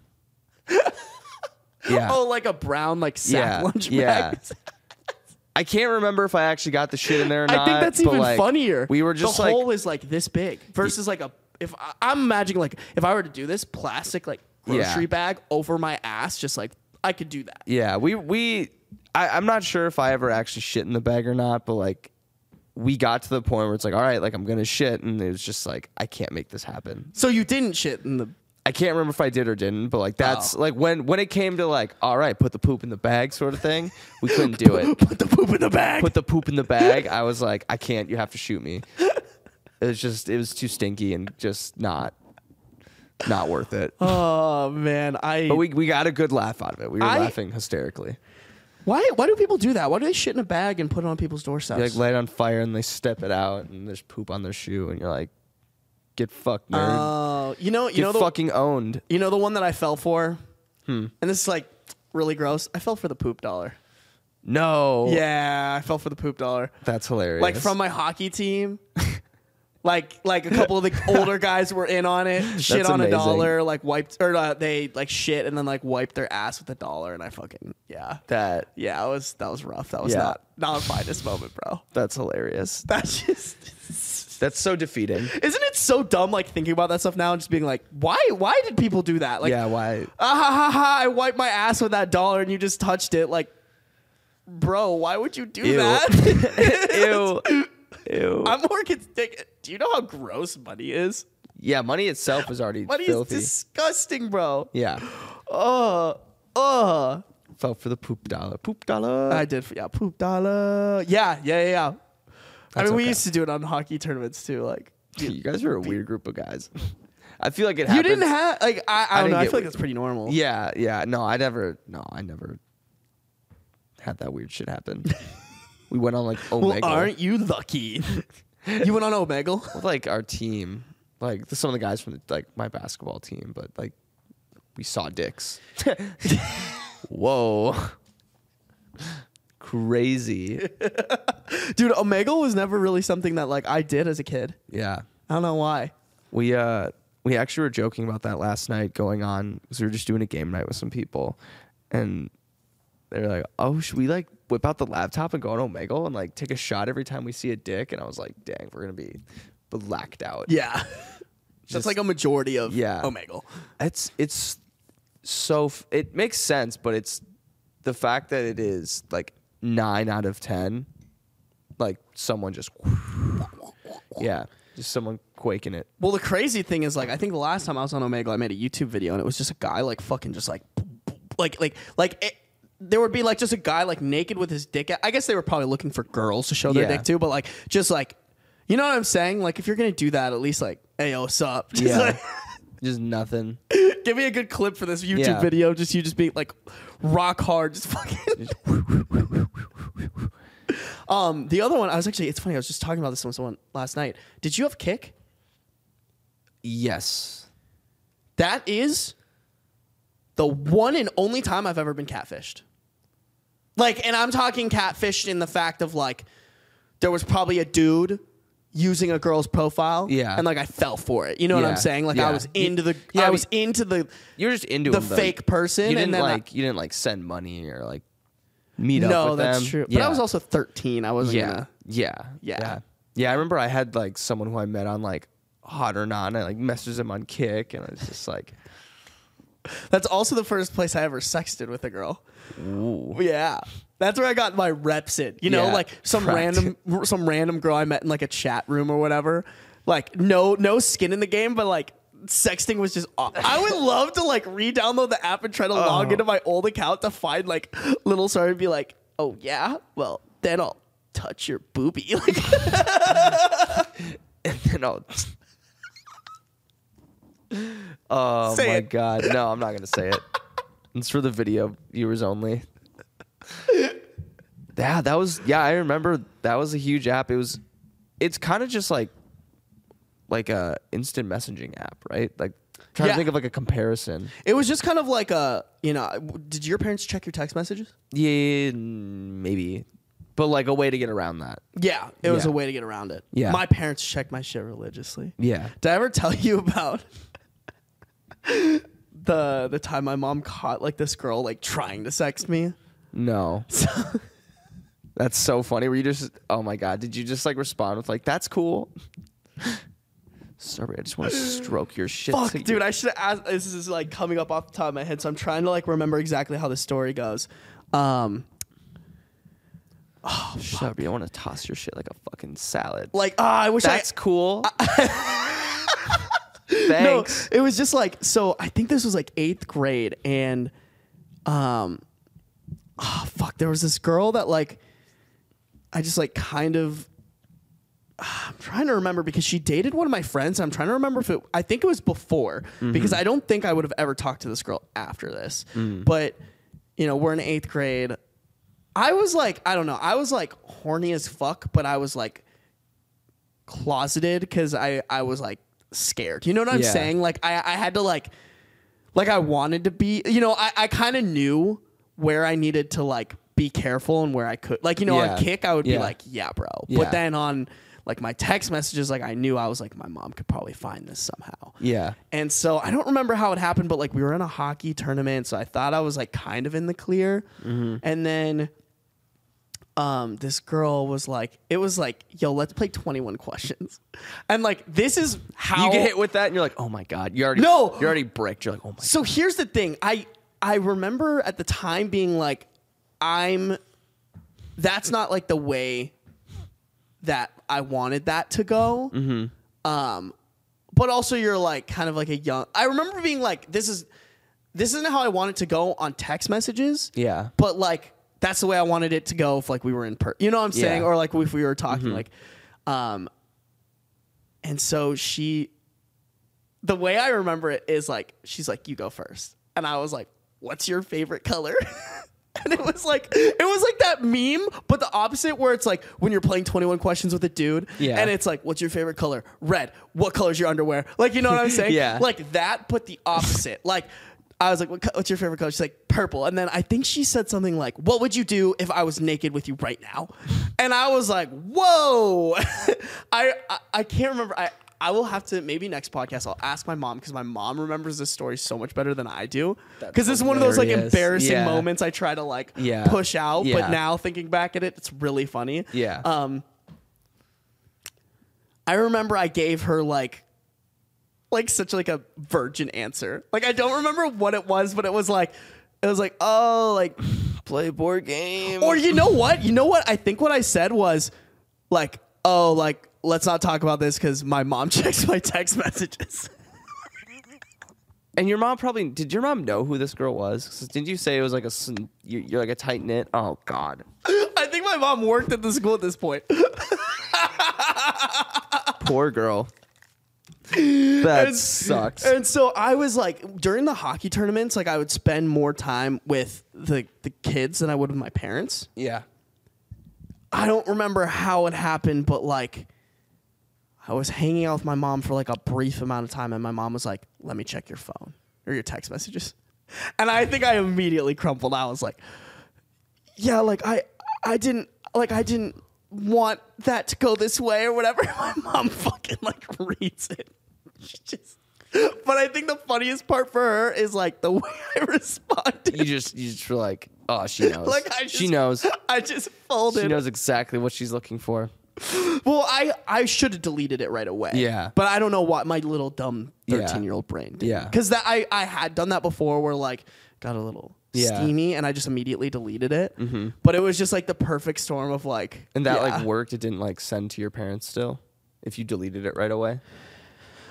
Speaker 2: Yeah.
Speaker 1: Oh, like a brown like sack
Speaker 2: Yeah,
Speaker 1: lunch
Speaker 2: yeah.
Speaker 1: bag. [LAUGHS]
Speaker 2: I can't remember if I actually got the shit in there or not.
Speaker 1: I think that's even
Speaker 2: like,
Speaker 1: funnier.
Speaker 2: We were just
Speaker 1: the
Speaker 2: like,
Speaker 1: hole is like this big versus like a. If I, I'm imagining like if I were to do this plastic like grocery
Speaker 2: Yeah.
Speaker 1: bag over my ass, just like I could do that.
Speaker 2: yeah, we we. I, I'm not sure if I ever actually shit in the bag or not, but like, we got to the point where it's like, all right, like I'm gonna shit, and it was just like, I can't make this happen.
Speaker 1: So you didn't shit in the.
Speaker 2: I can't remember if I did or didn't, but like that's
Speaker 1: Oh.
Speaker 2: like when when it came to like, all right, put the poop in the bag sort of thing, we [LAUGHS] couldn't do it.
Speaker 1: Put the poop in the bag.
Speaker 2: put the poop in the bag. I was like, I can't. You have to shoot me. It was just, it was too stinky and just not, not worth it. [LAUGHS]
Speaker 1: oh man, I.
Speaker 2: But we, we got a good laugh out of it. We were
Speaker 1: I-
Speaker 2: laughing hysterically.
Speaker 1: why why do people do that? Why do they shit in a bag and put it on people's doorsteps?
Speaker 2: They like light on fire and they step it out and there's poop on their shoe and you're like, get fucked, nerd.
Speaker 1: Oh, you know, you
Speaker 2: get
Speaker 1: know the
Speaker 2: fucking owned.
Speaker 1: you know the one that I fell for,
Speaker 2: Hmm.
Speaker 1: and this is like really gross. I fell for the poop dollar.
Speaker 2: No.
Speaker 1: Yeah, I fell for the poop dollar.
Speaker 2: That's hilarious.
Speaker 1: Like from my hockey team. [LAUGHS] Like like a couple of the [LAUGHS] older guys were in on it, shit
Speaker 2: That's
Speaker 1: on a
Speaker 2: amazing.
Speaker 1: dollar, like wiped or uh, they like shit and then like wiped their ass with a dollar, and I fucking yeah
Speaker 2: that.
Speaker 1: yeah was that was rough. That was
Speaker 2: Yeah.
Speaker 1: not not a finest moment, bro.
Speaker 2: That's hilarious. [LAUGHS]
Speaker 1: That's just
Speaker 2: That's so defeating.
Speaker 1: isn't it so dumb? Like thinking about that stuff now and just being like, why why did people do that? Like
Speaker 2: yeah, why?
Speaker 1: ah ha ha ha! I wiped my ass with that dollar and you just touched it. Like, bro, why would you do
Speaker 2: Ew.
Speaker 1: that? [LAUGHS] [LAUGHS]
Speaker 2: Ew. Ew.
Speaker 1: I'm more like, Do you know how gross money is?
Speaker 2: yeah, money itself is already
Speaker 1: Money
Speaker 2: filthy.
Speaker 1: is disgusting, bro.
Speaker 2: yeah.
Speaker 1: Uh, uh.
Speaker 2: Fell for the poop dollar. Poop dollar.
Speaker 1: I did. Yeah, poop dollar. Yeah, yeah, yeah. I mean, we used to do it on hockey tournaments too. Like, [LAUGHS]
Speaker 2: you guys are a weird group of guys. I feel like it
Speaker 1: happened.
Speaker 2: you
Speaker 1: didn't have like I, I,
Speaker 2: I
Speaker 1: don't know. I feel like
Speaker 2: weird.
Speaker 1: that's pretty normal.
Speaker 2: Yeah, yeah. No, I never. No, I never had that weird shit happen. we went on like [LAUGHS]
Speaker 1: Well,
Speaker 2: Omegle.
Speaker 1: aren't you lucky? [LAUGHS] you went on Omegle.
Speaker 2: with, like our team, like some of the guys from the, like my basketball team, but like we saw dicks. Whoa. Crazy. [LAUGHS]
Speaker 1: Dude, Omegle was never really something that like I did as a kid.
Speaker 2: Yeah.
Speaker 1: I don't know why.
Speaker 2: We uh we actually were joking about that last night going on because we were just doing a game night with some people and they're like, Oh, should we like whip out the laptop and go on Omegle and like take a shot every time we see a dick? And I was like, dang, we're gonna be blacked out.
Speaker 1: Yeah. [LAUGHS] That's like a majority of
Speaker 2: Yeah.
Speaker 1: Omegle.
Speaker 2: It's it's so f- it makes sense, but it's the fact that it is like nine out of ten, like someone just [LAUGHS] yeah, just someone quaking it.
Speaker 1: Well, the crazy thing is, like, I think the last time I was on Omegle, I made a YouTube video, and it was just a guy, like, fucking just like, like, like, like, it, there would be like just a guy like naked with his dick. out. I guess they were probably looking for girls to show their
Speaker 2: Yeah.
Speaker 1: dick to, but like, just like, you know what I'm saying? Like, if you're gonna do that, at least like, hey, yo, what's up? [LAUGHS] Just
Speaker 2: Yeah.
Speaker 1: like-
Speaker 2: just nothing.
Speaker 1: Give me a good clip for this YouTube
Speaker 2: Yeah.
Speaker 1: video. Just you just being like rock hard, just fucking. um, the other one, I was actually. It's funny. I was just talking about this with someone last night. Did you have Kik?
Speaker 2: Yes.
Speaker 1: That is the one and only time I've ever been catfished. Like, and I'm talking catfished in the fact of like, there was probably a dude using a girl's profile.
Speaker 2: Yeah.
Speaker 1: And like, I fell for it. You know what I'm saying? Like, I was into the,
Speaker 2: Yeah,
Speaker 1: I
Speaker 2: but-
Speaker 1: was into the,
Speaker 2: You're just into
Speaker 1: the
Speaker 2: though.
Speaker 1: fake person.
Speaker 2: You didn't
Speaker 1: and then I-
Speaker 2: like you didn't like send money or like meet up
Speaker 1: no,
Speaker 2: with
Speaker 1: that's
Speaker 2: them.
Speaker 1: true. But I was also 13. I wasn't
Speaker 2: yeah.
Speaker 1: gonna.
Speaker 2: yeah.
Speaker 1: Yeah.
Speaker 2: Yeah. Yeah, I remember I had like someone who I met on like Hot or Not and I like messaged him on Kik and I was just like
Speaker 1: That's also the first place I ever sexted with a girl.
Speaker 2: Ooh.
Speaker 1: Yeah. That's where I got my reps in. You know,
Speaker 2: Yeah,
Speaker 1: like some
Speaker 2: prepped.
Speaker 1: random some random girl I met in like a chat room or whatever. Like no no skin in the game, but like sexting was just aw- I would [LAUGHS] love to like re-download the app and try to log
Speaker 2: Oh.
Speaker 1: into my old account to find like little sorry and be like, "Oh yeah? Well, then I'll touch your boobie." [LAUGHS] Like [LAUGHS]
Speaker 2: and then I'll Oh
Speaker 1: Say
Speaker 2: my
Speaker 1: it.
Speaker 2: god. No, I'm not gonna say it. It's for the video viewers only. Yeah, that was yeah, I remember that was a huge app. It was it's kind of just like like a instant messaging app, right? Like trying
Speaker 1: Yeah.
Speaker 2: to think of like a comparison.
Speaker 1: it was just kind of like a, you know, did your parents check your text messages?
Speaker 2: Yeah, maybe. But like a way to get around that.
Speaker 1: Yeah, it was
Speaker 2: Yeah.
Speaker 1: a way to get around it.
Speaker 2: Yeah.
Speaker 1: My parents checked my shit religiously.
Speaker 2: Yeah.
Speaker 1: Did I ever tell you about [LAUGHS] the the time my mom caught like this girl like trying to sext me?
Speaker 2: No. [LAUGHS] That's so funny. Were you just oh my god, did you just like respond with like that's cool? [LAUGHS] Sorry, I just want to stroke your shit.
Speaker 1: Fuck,
Speaker 2: to you."
Speaker 1: dude, I should have asked. This is like coming up off the top of my head, so I'm trying to like remember exactly how the story goes. Um,
Speaker 2: Shelby, I want to toss your shit like a fucking salad.
Speaker 1: like, ah, I wish
Speaker 2: That's
Speaker 1: I.
Speaker 2: cool. [LAUGHS]
Speaker 1: No,
Speaker 2: Thanks.
Speaker 1: it was just like so. I think this was like eighth grade, and um, oh fuck, there was this girl that like, I just like kind of. Ah, I'm trying to remember because she dated one of my friends. I'm trying to remember if it. I think it was before mm-hmm. because I don't think I would have ever talked to this girl after this. Mm. But you know, we're in eighth grade. I was like, I don't know. I was like horny as fuck, but I was like closeted because I I was like scared. You know what I'm
Speaker 2: Yeah.
Speaker 1: saying? Like I I had to like like I wanted to be. You know, I I kind of knew where I needed to like be careful and where I could like you know
Speaker 2: Yeah.
Speaker 1: on Kik I would be like yeah bro,
Speaker 2: Yeah.
Speaker 1: but then on like my text messages like I knew I was like my mom could probably find this somehow.
Speaker 2: yeah.
Speaker 1: And so I don't remember how it happened, but like we were in a hockey tournament, so I thought I was like kind of in the clear.
Speaker 2: Mm-hmm.
Speaker 1: And then um this girl was like it was like, yo, let's play 21 questions. And like this is how
Speaker 2: You get hit with that and you're like, oh my god. You already
Speaker 1: No.
Speaker 2: You're already bricked. You're like, oh my
Speaker 1: So here's the thing. I I remember at the time being like, I'm that's not like the way that I wanted that to go.
Speaker 2: Mm-hmm.
Speaker 1: Um, but also you're like kind of like a young. I remember being like, this is this isn't how I want it to go on text messages.
Speaker 2: Yeah.
Speaker 1: But like that's the way I wanted it to go if like we were in per. You know what I'm saying?
Speaker 2: Yeah. Mm-hmm.
Speaker 1: Or like if we were talking like, um. And so she, the way I remember it is like she's like, you go first, and I was like, what's your favorite color? [LAUGHS] And it was like it was like that meme, but the opposite where it's like when you're playing 21 questions with a dude,
Speaker 2: Yeah.
Speaker 1: and it's like, what's your favorite color? Red. What color's your underwear? Like, you know what I'm saying? [LAUGHS]
Speaker 2: Yeah.
Speaker 1: Like that, but the opposite. like I was like, what, co- what's your favorite color? She's like, purple. And then I think she said something like, what would you do if I was naked with you right now? And I was like, whoa. [LAUGHS] I, I I can't remember. I I will have to maybe next podcast I'll ask my mom because my mom remembers this story so much better than I do. Because this is one of those like embarrassing
Speaker 2: Yeah.
Speaker 1: moments I try to like
Speaker 2: Yeah.
Speaker 1: push out,
Speaker 2: Yeah.
Speaker 1: but now thinking back at it, it's really funny.
Speaker 2: Yeah.
Speaker 1: Um, I remember I gave her like, like such like a virgin answer. Like I don't remember what it was, but it was like, it was like, oh, like,
Speaker 2: Play board game.
Speaker 1: or you know what? You know what? I think what I said was like, oh, like let's not talk about this because my mom [LAUGHS] checks my text messages.
Speaker 2: And your mom probably did. Your mom know who this girl was? Didn't you say it was like a you're, you're like a tight knit? Oh God,
Speaker 1: I think my mom worked at the school at this point. [LAUGHS]
Speaker 2: poor girl. That
Speaker 1: And-
Speaker 2: sucks.
Speaker 1: And so I was like, during the hockey tournaments, like I would spend more time with the the kids than I would with my parents.
Speaker 2: yeah.
Speaker 1: I don't remember how it happened, but like I was hanging out with my mom for like a brief amount of time, and my mom was like, "Let me check your phone or your text messages," and I think I immediately crumpled. I was like, "Yeah, like I, I didn't, like I didn't want that to go this way or whatever." [LAUGHS] My mom fucking like reads it. [LAUGHS] She just. But I think the funniest part for her is like the [LAUGHS] way I responded.
Speaker 2: You just you just were like, oh, she knows.
Speaker 1: like I just,
Speaker 2: she knows.
Speaker 1: I just folded.
Speaker 2: She knows exactly what she's looking for. [LAUGHS]
Speaker 1: Well, I I should have deleted it right away.
Speaker 2: Yeah.
Speaker 1: but I don't know what my little dumb thirteen year old brain did.
Speaker 2: Yeah.
Speaker 1: because that I I had done that before, where like got a little
Speaker 2: Yeah. Mm-hmm.
Speaker 1: steamy, and I just immediately deleted it. But it was just like the perfect storm of like,
Speaker 2: And that
Speaker 1: yeah.
Speaker 2: like worked. It didn't like send to your parents still. If you deleted it right away.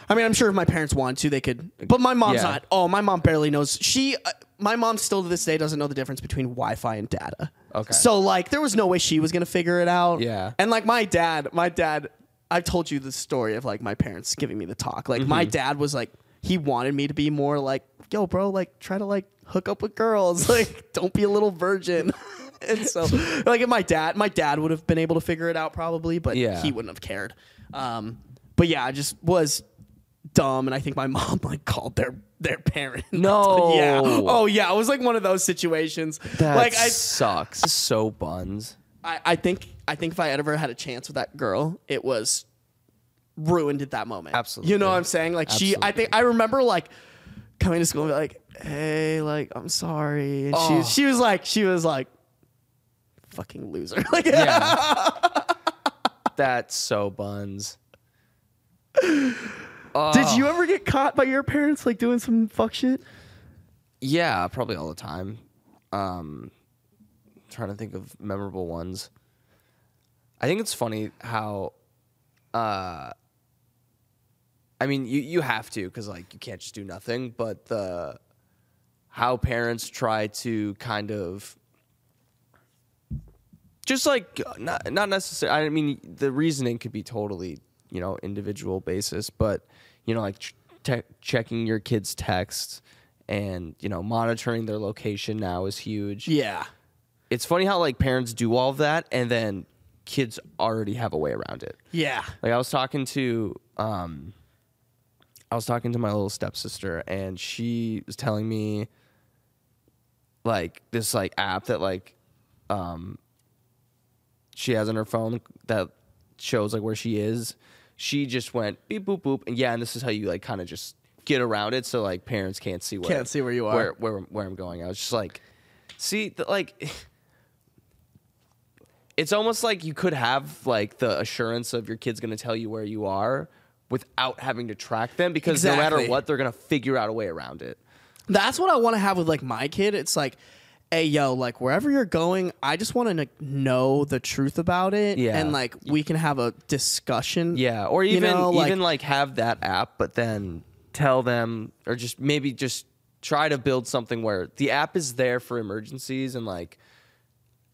Speaker 1: I mean, I'm sure if my parents wanted to, they could. But my mom's
Speaker 2: Yeah.
Speaker 1: not. Oh, my mom barely knows. She, uh, my mom, still to this day doesn't know the difference between Wi-Fi and data.
Speaker 2: Okay.
Speaker 1: So like, there was no way she was gonna figure it out.
Speaker 2: Yeah.
Speaker 1: And like my dad, my dad, I've told you the story of like my parents giving me the talk. Like my
Speaker 2: Mm-hmm.
Speaker 1: dad was like, he wanted me to be more like, yo, bro, like try to like hook up with girls. [LAUGHS] Like, don't be a little virgin. [LAUGHS] and so, like, if my dad, my dad would have been able to figure it out probably, but
Speaker 2: Yeah.
Speaker 1: he wouldn't have cared. Um, but yeah, I just was dumb, and I think my [LAUGHS] mom like called their their parent. [LAUGHS]
Speaker 2: No.
Speaker 1: yeah. Oh yeah, it was like one of those situations.
Speaker 2: That
Speaker 1: like I,
Speaker 2: sucks. So buns.
Speaker 1: I, I think I think if I had ever had a chance with that girl, it was ruined at that moment.
Speaker 2: Absolutely.
Speaker 1: You know what I'm saying? Like she, I think I remember like coming to school and be like, "Hey, like I'm sorry," and
Speaker 2: Oh.
Speaker 1: she she was like she was like, "Fucking loser." like [LAUGHS]
Speaker 2: Yeah. That's so buns.
Speaker 1: Did you ever get caught by your parents like doing some fuck shit?
Speaker 2: Yeah, probably all the time. Um, trying to think of memorable ones. I think it's funny how, uh, I mean, you you have to because like you can't just do nothing. But the how parents try to kind of just like not not necessarily. I mean, the reasoning could be totally you know individual basis, but you know like te- checking your kids' texts and you know monitoring their location now is huge.
Speaker 1: Yeah.
Speaker 2: It's funny how like parents do all of that and then kids already have a way around it.
Speaker 1: Yeah.
Speaker 2: Like I was talking to um I was talking to my little stepsister and she was telling me like this like app that like um she has on her phone that shows like where she is. She just went beep boop boop and yeah, and this is how you like kind of just get around it so like parents can't see where
Speaker 1: Can't see where you are.
Speaker 2: where where, where I'm going. I was just like see the, like [SIGHS] it's almost like you could have like the assurance of your kid's going to tell you where you are without having to track them because no matter what they're going to figure out a way around it.
Speaker 1: That's what I want to have with like my kid. It's like, hey, yo, like wherever you're going, I just want to like, know the truth about it.
Speaker 2: Yeah.
Speaker 1: And like we can have a discussion.
Speaker 2: Yeah, or
Speaker 1: You
Speaker 2: even
Speaker 1: know, like-
Speaker 2: even like have that app but then tell them or just maybe just try to build something where the app is there for emergencies and like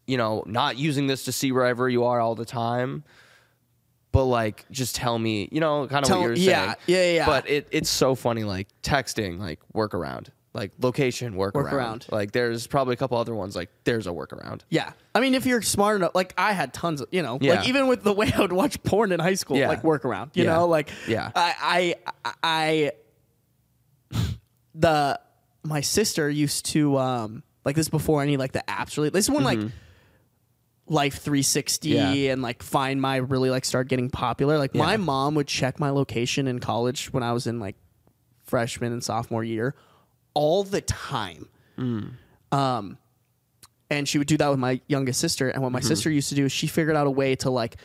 Speaker 2: you know, not using this to see wherever you are all the time. But like, just tell me, you know, kind of
Speaker 1: Tell-
Speaker 2: what you're
Speaker 1: yeah,
Speaker 2: saying.
Speaker 1: yeah, yeah, yeah.
Speaker 2: But it, it's so funny, like texting, like workaround, like location workaround.
Speaker 1: Workaround.
Speaker 2: Like there's probably a couple other ones. Like there's a workaround.
Speaker 1: Yeah. I mean, if you're smart enough, like I had tons of, you know,
Speaker 2: Yeah.
Speaker 1: like even with the [LAUGHS] way I would watch porn in high school,
Speaker 2: Yeah.
Speaker 1: like workaround, you
Speaker 2: Yeah.
Speaker 1: know, like
Speaker 2: Yeah.
Speaker 1: I, I, I, the, my sister used to, um, like this before any like the apps really, this is when like Life 360
Speaker 2: Mm-hmm. Yeah.
Speaker 1: and like Find My really like start getting popular. Like my mom would check my location in college when I was in like freshman and sophomore year all the time.
Speaker 2: Mm.
Speaker 1: Um, and she would do that with my youngest sister. And what
Speaker 2: Mm-hmm.
Speaker 1: my sister used to do is she figured out a way to like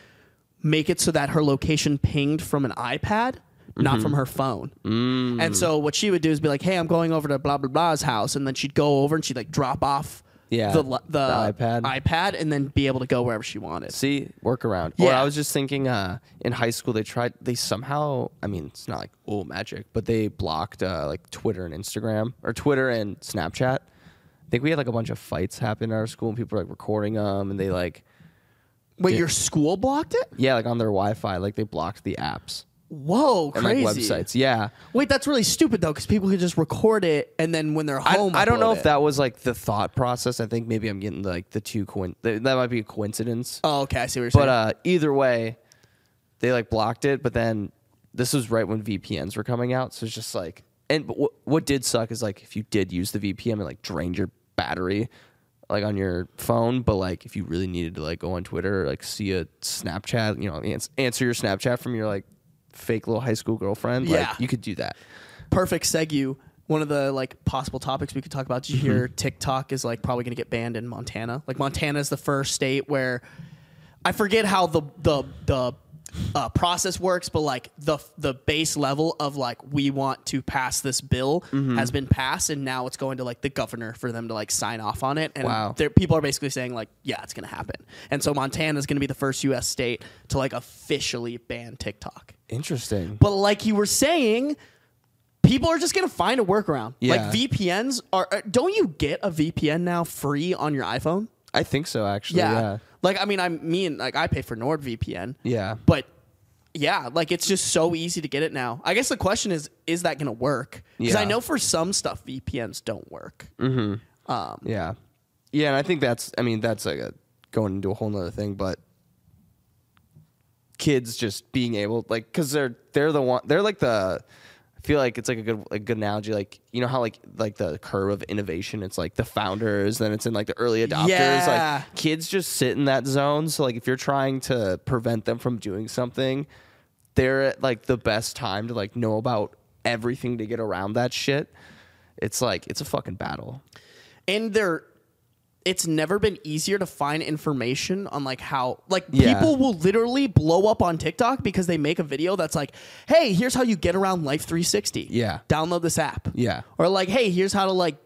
Speaker 1: make it so that her location pinged from an iPad, not
Speaker 2: Mm-hmm.
Speaker 1: from her phone.
Speaker 2: Mm.
Speaker 1: And so what she would do is be like, "Hey, I'm going over to blah blah blah's house," and then she'd go over and she'd like drop off
Speaker 2: Yeah,
Speaker 1: the, the
Speaker 2: the iPad.
Speaker 1: iPad, and then be able to go wherever she wanted.
Speaker 2: See, workaround. Or
Speaker 1: Yeah.
Speaker 2: I was just thinking, uh, in high school they tried. They somehow, I mean, it's not like oh magic, but they blocked uh, like Twitter and Instagram or Twitter and Snapchat. I think we had like a bunch of fights happen in our school, and people were like recording them, and they like
Speaker 1: Wait, your school blocked it?
Speaker 2: yeah, like on their Wi-Fi, like they blocked the apps.
Speaker 1: Whoa,
Speaker 2: and like
Speaker 1: crazy.
Speaker 2: websites. Yeah.
Speaker 1: Wait, that's really stupid though, because people could just record it and then when they're
Speaker 2: I,
Speaker 1: home,
Speaker 2: I don't know
Speaker 1: upload
Speaker 2: if
Speaker 1: it.
Speaker 2: that was like the thought process. I think maybe I'm getting like the two coin. That that might be a coincidence.
Speaker 1: Oh, okay, I see what you're saying.
Speaker 2: But uh, either way, they like blocked it. But then this was right when VPNs were coming out, so it's just like, and what what did suck is like if you did use the VPN, it like drained your battery, like on your phone. But like if you really needed to like go on Twitter or like see a Snapchat, you know, ans- answer your Snapchat from your like fake little high school girlfriend,
Speaker 1: Yeah.
Speaker 2: like you could do that.
Speaker 1: perfect segue. One of the like possible topics we could talk about. Did you hear
Speaker 2: Mm-hmm.
Speaker 1: TikTok is like probably going to get banned in Montana? Like Montana is the first state where I forget how the the the uh, process works, but like the the base level of like we want to pass this bill
Speaker 2: Mm-hmm.
Speaker 1: has been passed, and now it's going to like the governor for them to like sign off on it. And
Speaker 2: Wow.
Speaker 1: people are basically saying like, yeah, it's going to happen. And so Montana is going to be the first U.S. state to like officially ban TikTok.
Speaker 2: Interesting.
Speaker 1: But like you were saying, people are just gonna find a workaround.
Speaker 2: Yeah.
Speaker 1: Like VPNs are. uh, Don't you get a VPN now free on your iPhone?
Speaker 2: I think so. Actually, yeah.
Speaker 1: Like I mean, I'm me and like I pay for NordVPN.
Speaker 2: Yeah.
Speaker 1: But yeah, like it's just so easy to get it now. I guess the question is, is that gonna work? Because I know for some stuff VPNs don't work. Um,
Speaker 2: Yeah, yeah, and I think that's. I mean, that's like a going into a whole nother thing, but kids just being able, like, because they're they're the one. They're like the. I feel like it's like a good a good analogy. Like you know how like like the curve of innovation. It's like the founders, then it's in like the early adopters.
Speaker 1: Yeah.
Speaker 2: Like kids just sit in that zone. So like if you're trying to prevent them from doing something, they're at like the best time to like know about everything to get around that shit. It's like it's a fucking battle.
Speaker 1: and they're it's never been easier to find information on like how like
Speaker 2: Yeah.
Speaker 1: people will literally blow up on TikTok because they make a video that's like, "Hey, here's how you get around Life 360."
Speaker 2: Yeah.
Speaker 1: Download this app.
Speaker 2: Yeah.
Speaker 1: Or like, "Hey, here's how to like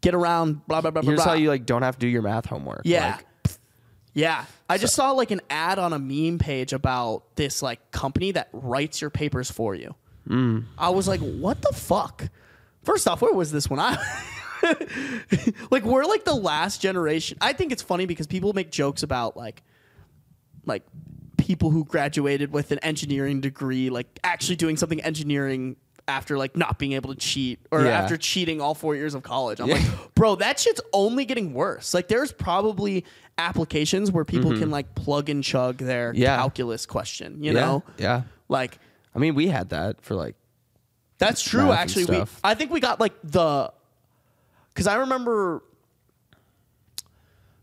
Speaker 1: get around blah blah blah blah."
Speaker 2: Here's
Speaker 1: blah.
Speaker 2: how you like don't have to do your math homework.
Speaker 1: Yeah.
Speaker 2: Like,
Speaker 1: yeah. I just saw like an ad on a meme page about this like company that writes your papers for you.
Speaker 2: Mm.
Speaker 1: I was like, what the fuck? First off, where was this when I [LAUGHS] like we're like the last generation. I think it's funny because people make jokes about like like people who graduated with an engineering degree, like actually doing something engineering after like not being able to cheat or
Speaker 2: Yeah.
Speaker 1: after cheating all four years of college. I'm
Speaker 2: Yeah.
Speaker 1: like, [LAUGHS] bro, that shit's only getting worse. Like there's probably applications where people can like plug and chug their
Speaker 2: Mm-hmm. Yeah.
Speaker 1: calculus question, you
Speaker 2: yeah.
Speaker 1: know?
Speaker 2: Yeah.
Speaker 1: Like
Speaker 2: I mean, we had that for like
Speaker 1: that's true. Actually, we. I think we got like the because I remember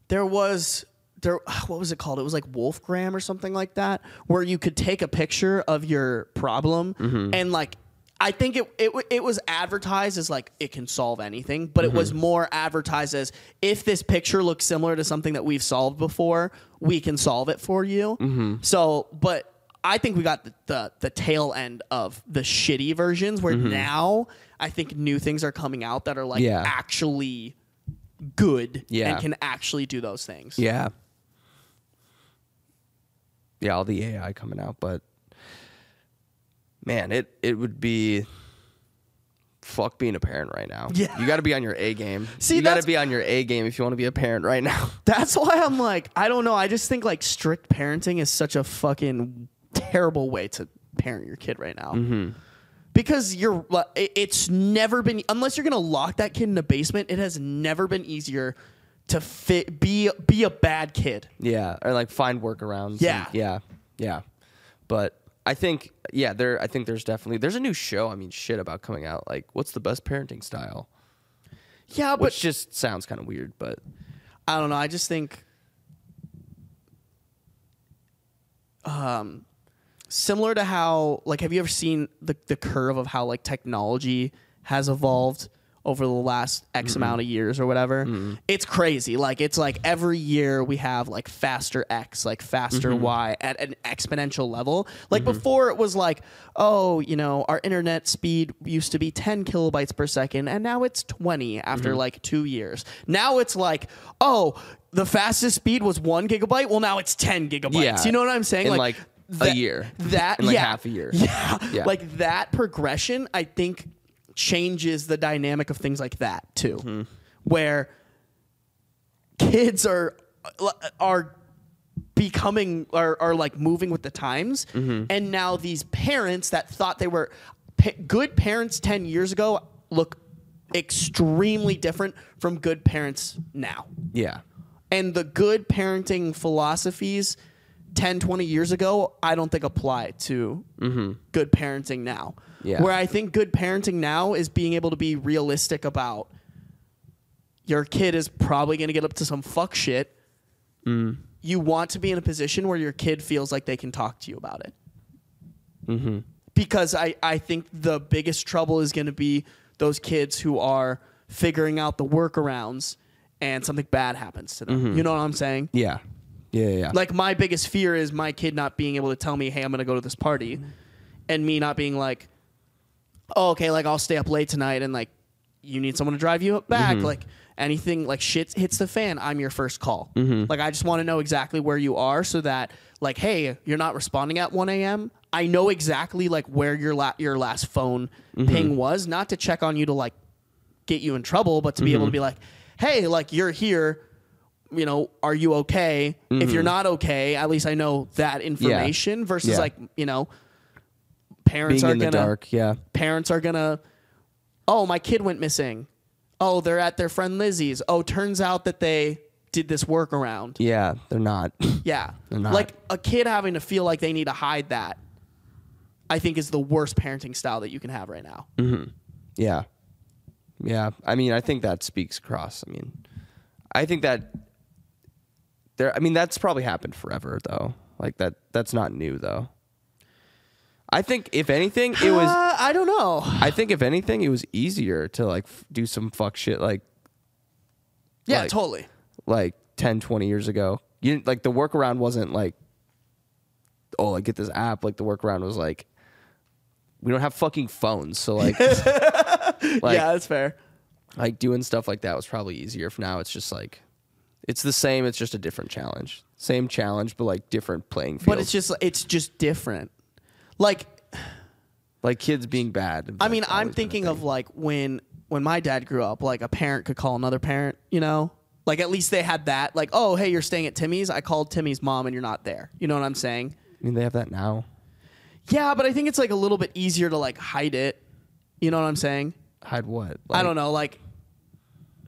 Speaker 1: there was there what was it called? It was like Wolfgram or something like that, where you could take a picture of your problem
Speaker 2: Mm-hmm.
Speaker 1: and like. I think it, it it was advertised as like it can solve anything, but it was
Speaker 2: Mm-hmm.
Speaker 1: more advertised as if this picture looks similar to something that we've solved before, we can solve it for you.
Speaker 2: Mm-hmm.
Speaker 1: So, but I think we got the, the the tail end of the shitty versions where now I think new things are coming out that are like
Speaker 2: Mm-hmm. Yeah.
Speaker 1: actually good
Speaker 2: Yeah.
Speaker 1: and can actually do those things.
Speaker 2: yeah, yeah, all the AI coming out, but man, it it would be fuck being a parent right now.
Speaker 1: Yeah.
Speaker 2: you got to be on your A game.
Speaker 1: See,
Speaker 2: you got
Speaker 1: that's-
Speaker 2: to be on your A game if you want to be a parent right now. [LAUGHS]
Speaker 1: That's why I'm like, I don't know. I just think like strict parenting is such a fucking terrible way to parent your kid right now. Because you're, it's never been unless you're gonna lock that kid in the basement. It has never been easier to fit be be a bad kid.
Speaker 2: Yeah, or like find workarounds.
Speaker 1: Yeah.
Speaker 2: and- yeah, yeah. But I think, yeah, there. I think there's definitely there's a new show. I mean, shit about coming out. Like, what's the best parenting style?
Speaker 1: Yeah, but
Speaker 2: Which just sounds kind of weird, but
Speaker 1: I don't know. I just think um similar to how like have you ever seen the the curve of how like technology has evolved over the last X amount of years or whatever? It's crazy. Like it's like every year we have like faster X, like faster Y at an exponential level. Like before it was like, oh, you know, our internet speed used to be 10 kilobytes per second and now it's 20 after like 2 years. Now it's like, oh, the fastest speed was 1 gigabyte, well now it's 10 gigabytes.
Speaker 2: Yeah.
Speaker 1: You know what I'm saying?
Speaker 2: In, like, a year.
Speaker 1: That
Speaker 2: like,
Speaker 1: yeah.
Speaker 2: half a year.
Speaker 1: Yeah.
Speaker 2: Yeah.
Speaker 1: Like that progression I think changes the dynamic of things like that too.
Speaker 2: Mm-hmm.
Speaker 1: Where kids are are becoming are, are like moving with the times
Speaker 2: Mm-hmm.
Speaker 1: and now these parents that thought they were pa- good parents 10 years ago look extremely different from good parents now
Speaker 2: Yeah.
Speaker 1: and the good parenting philosophies 10 20 years ago i don't think apply to mm-hmm. good parenting now
Speaker 2: Yeah.
Speaker 1: where i think good parenting now is being able to be realistic about your kid is probably going to get up to some fuck shit mm. you want to be in a position where your kid feels like they can talk to you about it mm-hmm. because I, I think the biggest trouble is going to be those kids who are figuring out the workarounds and something bad happens to them. Mm-hmm. You know what I'm saying?
Speaker 2: Yeah. Yeah. Yeah.
Speaker 1: Like my biggest fear is my kid not being able to tell me, "Hey, I'm going to go to this party," mm-hmm. and me not being like, "Oh, okay, like I'll stay up late tonight and like you need someone to drive you back." Mm-hmm. Like anything like shit hits the fan, I'm your first call. Mm-hmm. Like I just want to know exactly where you are so that like, hey, you're not responding at 1 a.m. I know exactly like where your la- your last phone ping was, not to check on you to like get you in trouble, but to be able to be like, hey, like you're here. You know, are you okay? If you're mm-hmm. not okay, at least I know that information. Versus
Speaker 2: Yeah.
Speaker 1: like you know, parents
Speaker 2: Being
Speaker 1: are
Speaker 2: in
Speaker 1: gonna
Speaker 2: dark. Yeah.
Speaker 1: parents are gonna. Oh, my kid went missing. Oh, they're at their friend Lizzie's. Oh, turns out that they did this workaround.
Speaker 2: Yeah. They're not. [LAUGHS]
Speaker 1: Yeah, [LAUGHS]
Speaker 2: They're not.
Speaker 1: like a kid having to feel like they need to hide that. I think is the worst parenting style that you can have right now. Mm-hmm.
Speaker 2: Yeah. Yeah. I mean, I think that speaks across. I mean, I think that there I mean, that's probably happened forever though. Like that that's not new though. I think if anything, it was
Speaker 1: Uh, [SIGHS] I don't know.
Speaker 2: I think if anything, it was easier to like f- do some fuck shit like
Speaker 1: Yeah,
Speaker 2: Like-
Speaker 1: totally.
Speaker 2: like 10, 20 years ago. You didn't, like the workaround wasn't like oh, like get this app. Like the workaround was like we don't have fucking phones, so like [LAUGHS] like
Speaker 1: yeah, that's fair.
Speaker 2: like doing stuff like that was probably easier. If now it's just like it's the same, it's just a different challenge. Same challenge, but like different playing field.
Speaker 1: But it's just it's just different. Like
Speaker 2: like kids being bad.
Speaker 1: I mean, I'm
Speaker 2: always been a
Speaker 1: thinking of like when when my dad grew up, like a parent could call another parent, you know? Like at least they had that. Like, oh, hey, you're staying at Timmy's. I called Timmy's mom and you're not there. You know what I'm saying?
Speaker 2: I mean, they have that now.
Speaker 1: Yeah, but I think it's like a little bit easier to like hide it. You know what I'm saying?
Speaker 2: Hide what?
Speaker 1: I don't know, like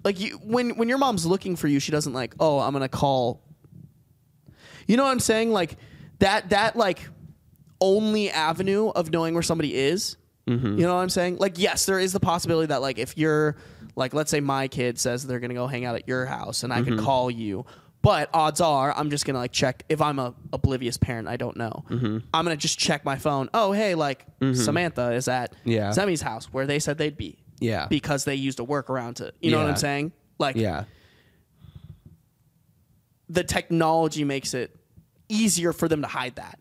Speaker 1: like you when when your mom's looking for you, she doesn't like, "Oh, I'm going to call." You know what I'm saying? Like that that like only avenue of knowing where somebody is.
Speaker 2: Mm-hmm.
Speaker 1: You know what I'm saying? Like yes, there is the possibility that like if you're like let's say my kid says they're going to go hang out at your house and I
Speaker 2: Mm-hmm.
Speaker 1: could call you. But odds are, I'm just gonna like check if I'm a oblivious parent. I don't know.
Speaker 2: Mm-hmm.
Speaker 1: I'm gonna just check my phone. Oh, hey, like Samantha is at
Speaker 2: Yeah.
Speaker 1: Zemmy's house where they said they'd be
Speaker 2: Yeah.
Speaker 1: because they used a workaround to you know what
Speaker 2: Yeah.
Speaker 1: I'm saying? Like
Speaker 2: yeah.
Speaker 1: the technology makes it easier for them to hide that.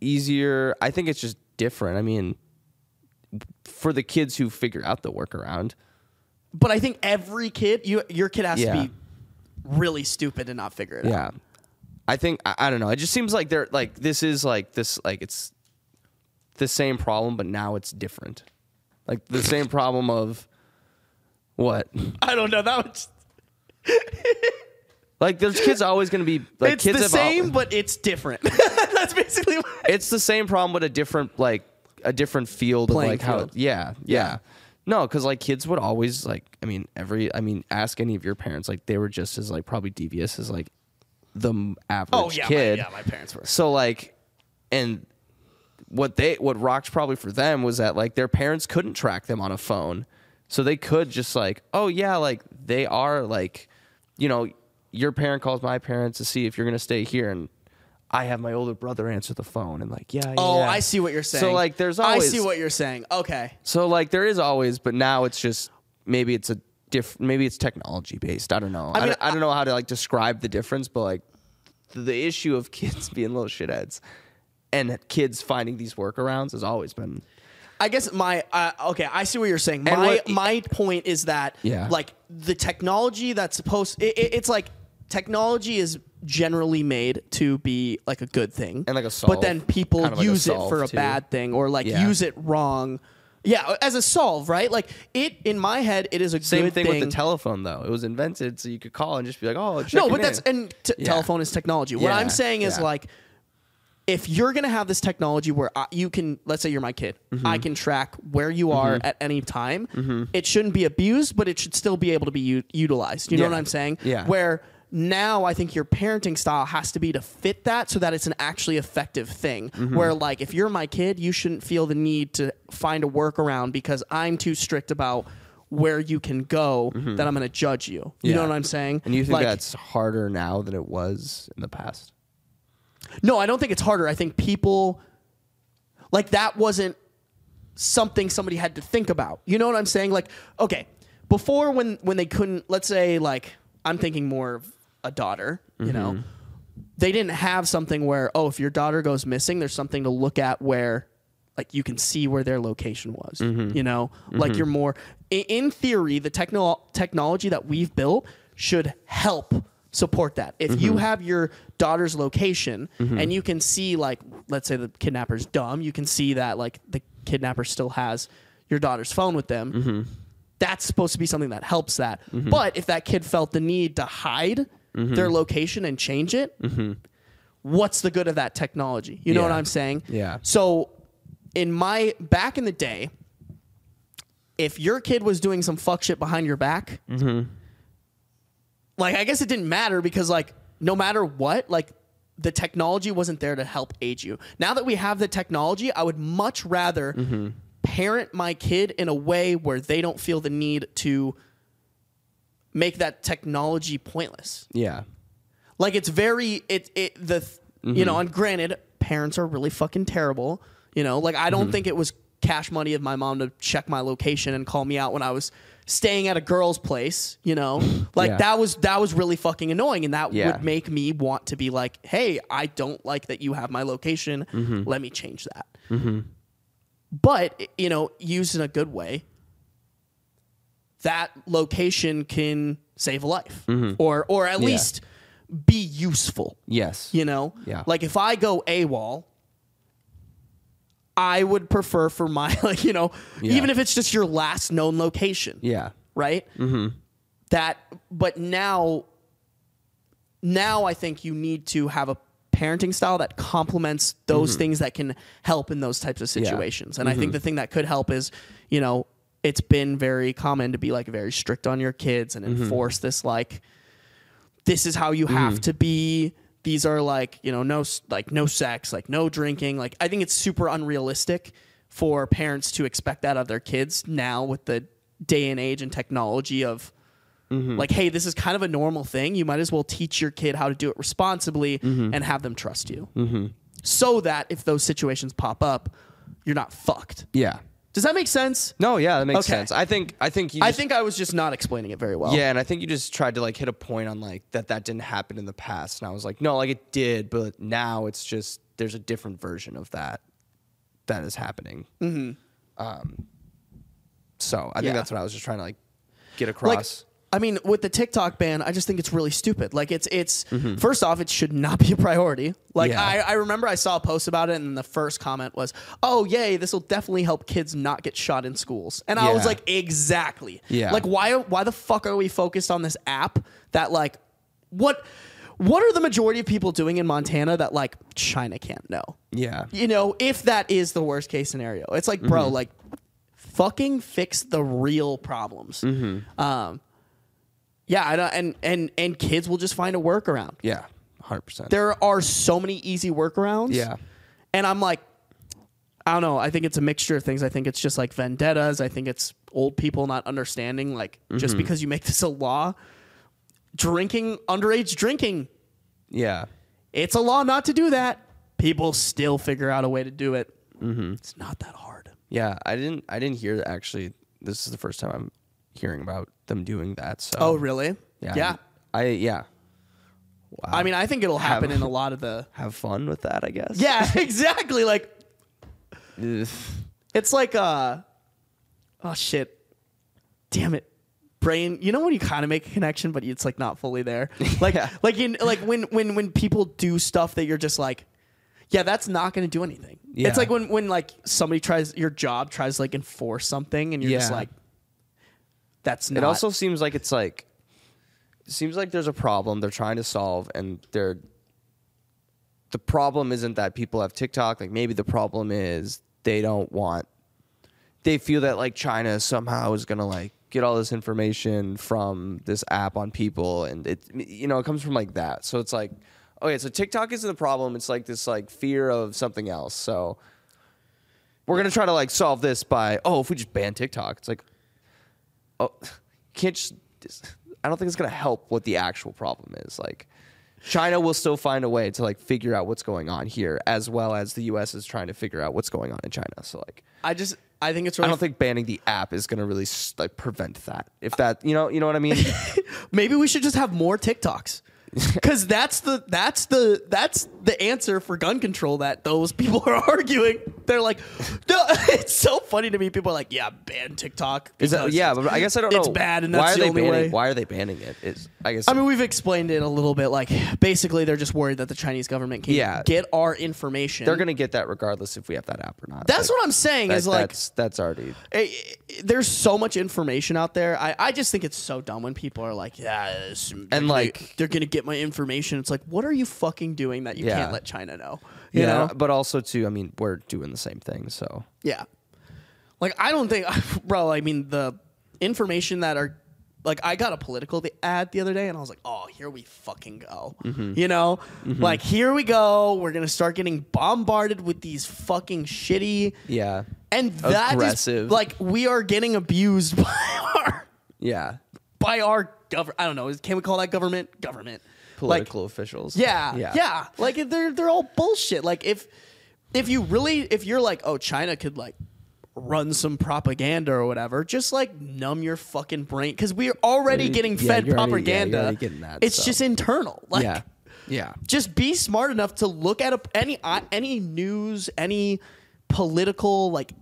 Speaker 2: Easier. I think it's just different. I mean, for the kids who figure out the workaround.
Speaker 1: But I think every kid, you your kid has
Speaker 2: Yeah.
Speaker 1: to be really stupid to not figure it out.
Speaker 2: Yeah. I think I, I don't know. It just seems like they're like this is like this like it's the same problem, but now it's different. Like the same problem of what?
Speaker 1: I don't know. That was [LAUGHS]
Speaker 2: Like there's kids always going to be like
Speaker 1: it's
Speaker 2: kids
Speaker 1: the
Speaker 2: have al-
Speaker 1: same, but it's different. [LAUGHS] That's basically what
Speaker 2: it's the same problem, with a different like a different field
Speaker 1: Playing
Speaker 2: of like how.
Speaker 1: field.
Speaker 2: Yeah, yeah. No, because like kids would always like. I mean, every. I mean, ask any of your parents. Like they were just as like probably devious as like the m- average
Speaker 1: Oh yeah,
Speaker 2: kid.
Speaker 1: My, yeah, my parents were.
Speaker 2: So like, and what they what rocked probably for them was that like their parents couldn't track them on a phone, so they could just like, oh yeah, like they are like, you know, your parent calls my parents to see if you're gonna stay here, and I have my older brother answer the phone, and like, yeah, yeah.
Speaker 1: Oh,
Speaker 2: yeah.
Speaker 1: I see what you're saying.
Speaker 2: So like, there's
Speaker 1: I
Speaker 2: always
Speaker 1: see what you're saying. Okay.
Speaker 2: so like there is always, but now it's just maybe it's a diff. Maybe it's technology based. I don't know. I,
Speaker 1: mean,
Speaker 2: don't, I don't know how to like describe the difference, but like the issue of [LAUGHS] kids being little shitheads and kids finding these workarounds has always been.
Speaker 1: I guess my uh, okay, I see what you're saying.
Speaker 2: And
Speaker 1: my
Speaker 2: what-
Speaker 1: my point is that
Speaker 2: Yeah.
Speaker 1: like the technology that's supposed it, it- it's like technology is generally made to be like a good thing
Speaker 2: And like a solve.
Speaker 1: but then people
Speaker 2: kind of like a
Speaker 1: use it
Speaker 2: solve,
Speaker 1: for a
Speaker 2: too.
Speaker 1: bad thing or like
Speaker 2: Yeah.
Speaker 1: use it wrong Yeah, as a solve, right? Like it in my head, it is a
Speaker 2: Same
Speaker 1: good
Speaker 2: thing,
Speaker 1: thing
Speaker 2: with the telephone, though. It was invented so you could call and just be like, "Oh,
Speaker 1: No,
Speaker 2: checking
Speaker 1: but that's
Speaker 2: in.
Speaker 1: and t- telephone is technology. What
Speaker 2: Yeah,
Speaker 1: I'm saying is
Speaker 2: yeah.
Speaker 1: like if you're going to have this technology where I, you can let's say you're my kid,
Speaker 2: Mm-hmm.
Speaker 1: I can track where you are at any time. It shouldn't be abused, but it should still be able to be u- utilized. You know what I'm saying?
Speaker 2: Yeah.
Speaker 1: Where now I think your parenting style has to be to fit that so that it's an actually effective thing.
Speaker 2: Mm-hmm.
Speaker 1: Where like if you're my kid, you shouldn't feel the need to find a workaround because I'm too strict about where you can go that I'm going to judge you. You know
Speaker 2: Mm-hmm.
Speaker 1: What I'm saying?
Speaker 2: And you think
Speaker 1: Like-
Speaker 2: that's harder now than it was in the past?
Speaker 1: No, I don't think it's harder. I think people like that wasn't something somebody had to think about. You know what I'm saying? Like, okay, before when when they couldn't, let's say like I'm thinking more of a daughter, you know. Mm-hmm. They didn't have something where oh, if your daughter goes missing, there's something to look at where like you can see where their location was. Mm-hmm. You know, mm-hmm. like you're more in theory, the techno- technology that we've built should help support that. If you have your daughter's location mm-hmm. and you can see like let's say the kidnapper's dumb, you can see that like the kidnapper still has your daughter's phone with them. Mm-hmm. That's supposed to be something that helps that. Mm-hmm. But if that kid felt the need to hide their location and change it, what's the good of that technology? You know what I'm saying?
Speaker 2: Yeah.
Speaker 1: So in my back in the day, if your kid was doing some fuck shit behind your back, like I guess it didn't matter because like no matter what, like the technology wasn't there to help aid you. Now that we have the technology, I would much rather mm-hmm. parent my kid in a way where they don't feel the need to make that technology pointless.
Speaker 2: Yeah.
Speaker 1: Like it's very it it the th- you mm-hmm. know, and granted, parents are really fucking terrible. You know, like I don't mm-hmm. think it was cash money of my mom to check my location and call me out when I was staying at a girl's place, you know? [LAUGHS] Like
Speaker 2: Yeah.
Speaker 1: that was that was really fucking annoying and that
Speaker 2: Yeah.
Speaker 1: would make me want to be like, "Hey, I don't like that you have my location. Mm-hmm. Let me change that." Mm-hmm. But, you know, used in a good way, that location can save a life mm-hmm. or or at
Speaker 2: Yeah.
Speaker 1: least be useful
Speaker 2: Yes.
Speaker 1: you know
Speaker 2: Yeah.
Speaker 1: like if i go awol i would prefer for my [LAUGHS] like you know
Speaker 2: Yeah.
Speaker 1: even if it's just your last known location
Speaker 2: Yeah.
Speaker 1: right mm-hmm. that but now now i think you need to have a parenting style that complements those
Speaker 2: Mm-hmm.
Speaker 1: things that can help in those types of situations and i think the thing that could help is you know it's been very common to be like very strict on your kids and
Speaker 2: Mm-hmm.
Speaker 1: enforce this like this is how you have to be these are like you know no like no sex like no drinking like i think it's super unrealistic for parents to expect that of their kids now with the day and age and technology of mm-hmm. like hey this is kind of a normal thing. You might as well teach your kid how to do it responsibly mm-hmm. and have them trust you. Mm-hmm. So that if those situations pop up you're not fucked.
Speaker 2: Yeah.
Speaker 1: Does that make sense
Speaker 2: No, yeah, that makes
Speaker 1: Okay.
Speaker 2: sense. I think I think you
Speaker 1: i
Speaker 2: just-
Speaker 1: think i was just not explaining it very well
Speaker 2: Yeah, and I think you just tried to like hit a point on like that that didn't happen in the past, and I was like, no, like it did, but now it's just there's a different version of that that is happening. Mm-hmm. Um, so I think that's what I was just trying to like get across.
Speaker 1: I mean, with the TikTok ban, I just think it's really stupid. Like it's it's first off, it should not be a priority. Like
Speaker 2: Mm-hmm. Yeah.
Speaker 1: I, I remember I saw a post about it, and the first comment was, "Oh yay, this will definitely help kids not get shot in schools." And I was like, exactly.
Speaker 2: Yeah.
Speaker 1: Like why why the fuck are we focused on this app that like what what are the majority of people doing in Montana that like China can't know?
Speaker 2: yeah,
Speaker 1: you know, if that is the worst case scenario, it's like, bro,
Speaker 2: Mm-hmm.
Speaker 1: like, fucking fix the real problems.
Speaker 2: Mm-hmm.
Speaker 1: Um, yeah, I don't, and and and kids will just find a workaround.
Speaker 2: yeah, hundred percent.
Speaker 1: There are so many easy workarounds.
Speaker 2: Yeah.
Speaker 1: and I'm like, I don't know. I think it's a mixture of things. I think it's just like vendettas. I think it's old people not understanding, like,
Speaker 2: Mm-hmm.
Speaker 1: just because you make this a law, drinking underage drinking
Speaker 2: Yeah,
Speaker 1: it's a law not to do that. People still figure out a way to do it.
Speaker 2: Mm-hmm.
Speaker 1: It's not that hard.
Speaker 2: yeah. I didn't I didn't hear that actually. This is the first time I'm hearing about them doing that. So
Speaker 1: Oh, really?
Speaker 2: yeah,
Speaker 1: Yeah.
Speaker 2: I yeah. Wow.
Speaker 1: I mean, I think it'll happen
Speaker 2: Have-
Speaker 1: in a [LAUGHS] lot of the.
Speaker 2: have fun with that, I guess.
Speaker 1: Yeah, [LAUGHS] exactly. Like
Speaker 2: Ugh.
Speaker 1: it's like uh oh shit. Damn it. Brain, you know when you kind of make a connection, but it's like not fully there. Like, [LAUGHS]
Speaker 2: Yeah.
Speaker 1: like in like when when when people do stuff that you're just like, yeah, that's not going to do anything.
Speaker 2: Yeah.
Speaker 1: It's like when when like somebody tries your job tries to like enforce something and you're just
Speaker 2: Yeah.
Speaker 1: like that's not
Speaker 2: It also seems like it's like seems like there's a problem they're trying to solve and they're the problem isn't that people have TikTok, like maybe the problem is they don't want they feel that like China somehow is going to like get all this information from this app on people and it you know, it comes from like that. So it's like okay, so TikTok isn't the problem, it's like this like fear of something else. So we're going to try to like solve this by oh, if we just ban TikTok. It's like oh, can't just. I don't think it's gonna help what the actual problem is. Like, China will still find a way to like figure out what's going on here, as well as the U.S. is trying to figure out what's going on in China. So like,
Speaker 1: I just I think it's
Speaker 2: I don't think banning the app is gonna really like prevent that. If that, you know, you know what I mean? [LAUGHS]
Speaker 1: maybe we should just have more TikToks. [LAUGHS] Cuz that's the that's the that's the answer for gun control that those people are [LAUGHS] arguing. They're like no, [LAUGHS] it's so funny to me people are like, "Yeah, ban TikTok."
Speaker 2: Is that yeah? But I guess I don't know.
Speaker 1: It's bad and
Speaker 2: why
Speaker 1: that's
Speaker 2: are
Speaker 1: the
Speaker 2: they
Speaker 1: only
Speaker 2: banning?
Speaker 1: way.
Speaker 2: Why are they banning it? Is I guess
Speaker 1: I mean, we've explained it a little bit. Like, basically, they're just worried that the Chinese government can
Speaker 2: Yeah.
Speaker 1: get our information.
Speaker 2: they're gonna get that regardless if we have that app or not.
Speaker 1: That's
Speaker 2: Like,
Speaker 1: what I'm saying.
Speaker 2: that-
Speaker 1: is like,
Speaker 2: that's that's already
Speaker 1: eh, eh, there's so much information out there. I, I just think it's so dumb when people are like, yeah, they're
Speaker 2: like-
Speaker 1: they're gonna get my information. It's like, what are you fucking doing that you
Speaker 2: Yeah.
Speaker 1: can't let China know? You
Speaker 2: yeah.
Speaker 1: know?
Speaker 2: But also too, I mean, we're doing the same thing. So
Speaker 1: Yeah. Like I don't think, [LAUGHS] bro. I mean, the information that are like I got a political ad the other day, and I was like, oh, here we fucking go.
Speaker 2: Mm-hmm.
Speaker 1: You know, like here we go. We're gonna start getting bombarded with these fucking shitty,
Speaker 2: yeah,
Speaker 1: and that is
Speaker 2: Aggressive.
Speaker 1: like we are getting abused [LAUGHS] by our
Speaker 2: yeah.
Speaker 1: by our government. I don't know. Can we call that government? Government. Like,
Speaker 2: Political officials.
Speaker 1: yeah, yeah, Like they're they're all bullshit. Like if if you really if you're like, oh, China could like run some propaganda or whatever, just like numb your fucking brain because we're already
Speaker 2: Yeah,
Speaker 1: getting
Speaker 2: yeah,
Speaker 1: fed
Speaker 2: you're already- yeah,
Speaker 1: propaganda.
Speaker 2: getting that,
Speaker 1: it's
Speaker 2: so.
Speaker 1: just internal. Like
Speaker 2: yeah, yeah.
Speaker 1: just be smart enough to look at a, any uh, any news, any political like.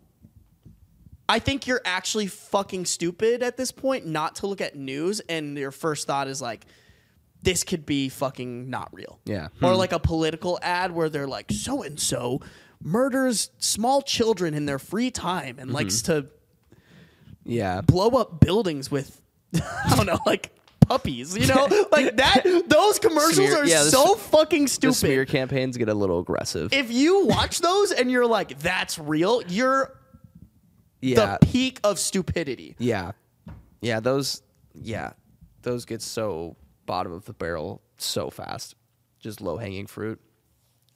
Speaker 1: I think you're actually fucking stupid at this point not to look at news and your first thought is like, this could be fucking not real.
Speaker 2: Yeah.
Speaker 1: Or hmm. like a political ad where they're like, so and so murders small children in their free time and likes mm-hmm. to
Speaker 2: Yeah.
Speaker 1: blow up buildings with, [LAUGHS] I don't know, like puppies, you know? [LAUGHS] like that, those commercials
Speaker 2: Smear-
Speaker 1: are
Speaker 2: yeah, the
Speaker 1: so fucking
Speaker 2: The
Speaker 1: stupid.
Speaker 2: smear campaigns get a little aggressive.
Speaker 1: if you watch [LAUGHS] those and you're like, that's real, you're
Speaker 2: yeah.
Speaker 1: the peak of stupidity.
Speaker 2: yeah. Yeah, those yeah. Those get so bottom of the barrel so fast. Just low hanging fruit.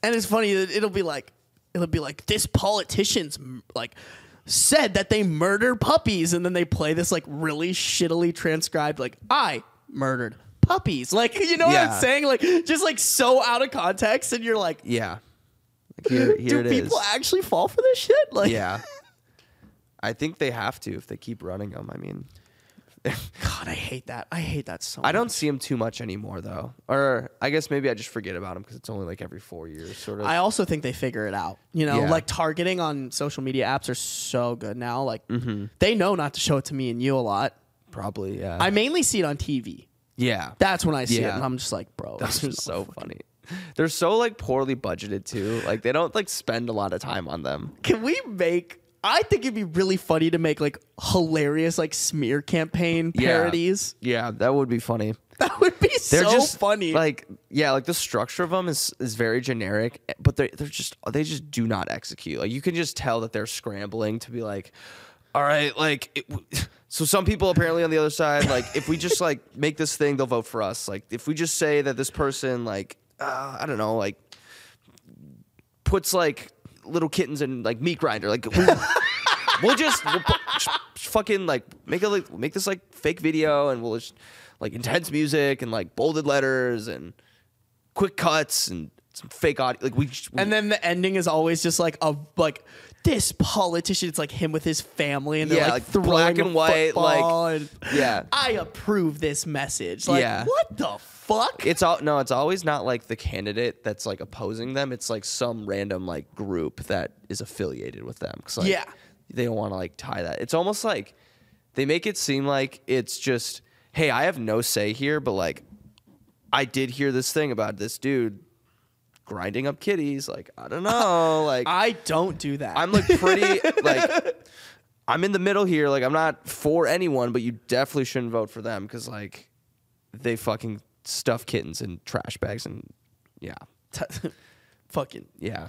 Speaker 1: And it's funny that it'll be like, it'll be like this politician's like said that they murdered puppies, and then they play this like really shittily transcribed like I murdered puppies, like [LAUGHS] you know what I'm saying, like just like so out of context, and you're like,
Speaker 2: Yeah. Like here [LAUGHS] here
Speaker 1: do
Speaker 2: it is.
Speaker 1: people actually fall for this shit? Like,
Speaker 2: yeah. [LAUGHS] I think they have to if they keep running them. I mean,
Speaker 1: God, I hate that. I hate that so.
Speaker 2: I
Speaker 1: much.
Speaker 2: don't see them too much anymore though. Or I guess maybe I just forget about them because it's only like every four years, sort of.
Speaker 1: I also think they figure it out. You know,
Speaker 2: Yeah.
Speaker 1: like targeting on social media apps are so good now. Like
Speaker 2: Mm-hmm.
Speaker 1: they know not to show it to me and you a lot.
Speaker 2: Probably, yeah.
Speaker 1: I mainly see it on TV.
Speaker 2: yeah.
Speaker 1: That's when I see it, and I'm just like, bro,
Speaker 2: That's [LAUGHS] just so funny. They're so like poorly budgeted too. Like they don't like spend a lot of time on them.
Speaker 1: Can we make? I think it'd be really funny to make like hilarious like smear campaign
Speaker 2: Yeah.
Speaker 1: parodies.
Speaker 2: Yeah, that would be funny. [LAUGHS]
Speaker 1: That would be
Speaker 2: They're
Speaker 1: so
Speaker 2: just
Speaker 1: funny.
Speaker 2: Like yeah, like the structure of them is is very generic, but they they're just they just do not execute. Like you can just tell that they're scrambling to be like, all right, like. It, w- [LAUGHS] so some people apparently on the other side, like if we just like [LAUGHS] make this thing, they'll vote for us. Like if we just say that this person, like uh, I don't know, like puts like little kittens and like meat grinder, like we, [LAUGHS] we'll just we'll fucking like make a like make this like fake video and we'll just like intense music and like bolded letters and quick cuts and some fake audio like we, just- we
Speaker 1: and then the ending is always just like a like this politician. It's like him with his family, and they're
Speaker 2: Yeah,
Speaker 1: like,
Speaker 2: like
Speaker 1: throwing
Speaker 2: black and white, like-
Speaker 1: and
Speaker 2: yeah.
Speaker 1: I approve this message. Like,
Speaker 2: Yeah.
Speaker 1: what the fuck?
Speaker 2: it's all no it's always not like the candidate that's like opposing them it's like some random like group that is affiliated with them 'Cause, like,
Speaker 1: Yeah.
Speaker 2: they don't want to like tie that it's almost like they make it seem like it's just hey i have no say here but like i did hear this thing about this dude grinding up kitties. Like I don't know. [LAUGHS] Like
Speaker 1: I don't do that.
Speaker 2: I'm like pretty [LAUGHS] like I'm in the middle here. Like I'm not for anyone, but you definitely shouldn't vote for them because like they fucking stuff kittens in trash bags and yeah, [LAUGHS]
Speaker 1: fucking.
Speaker 2: yeah.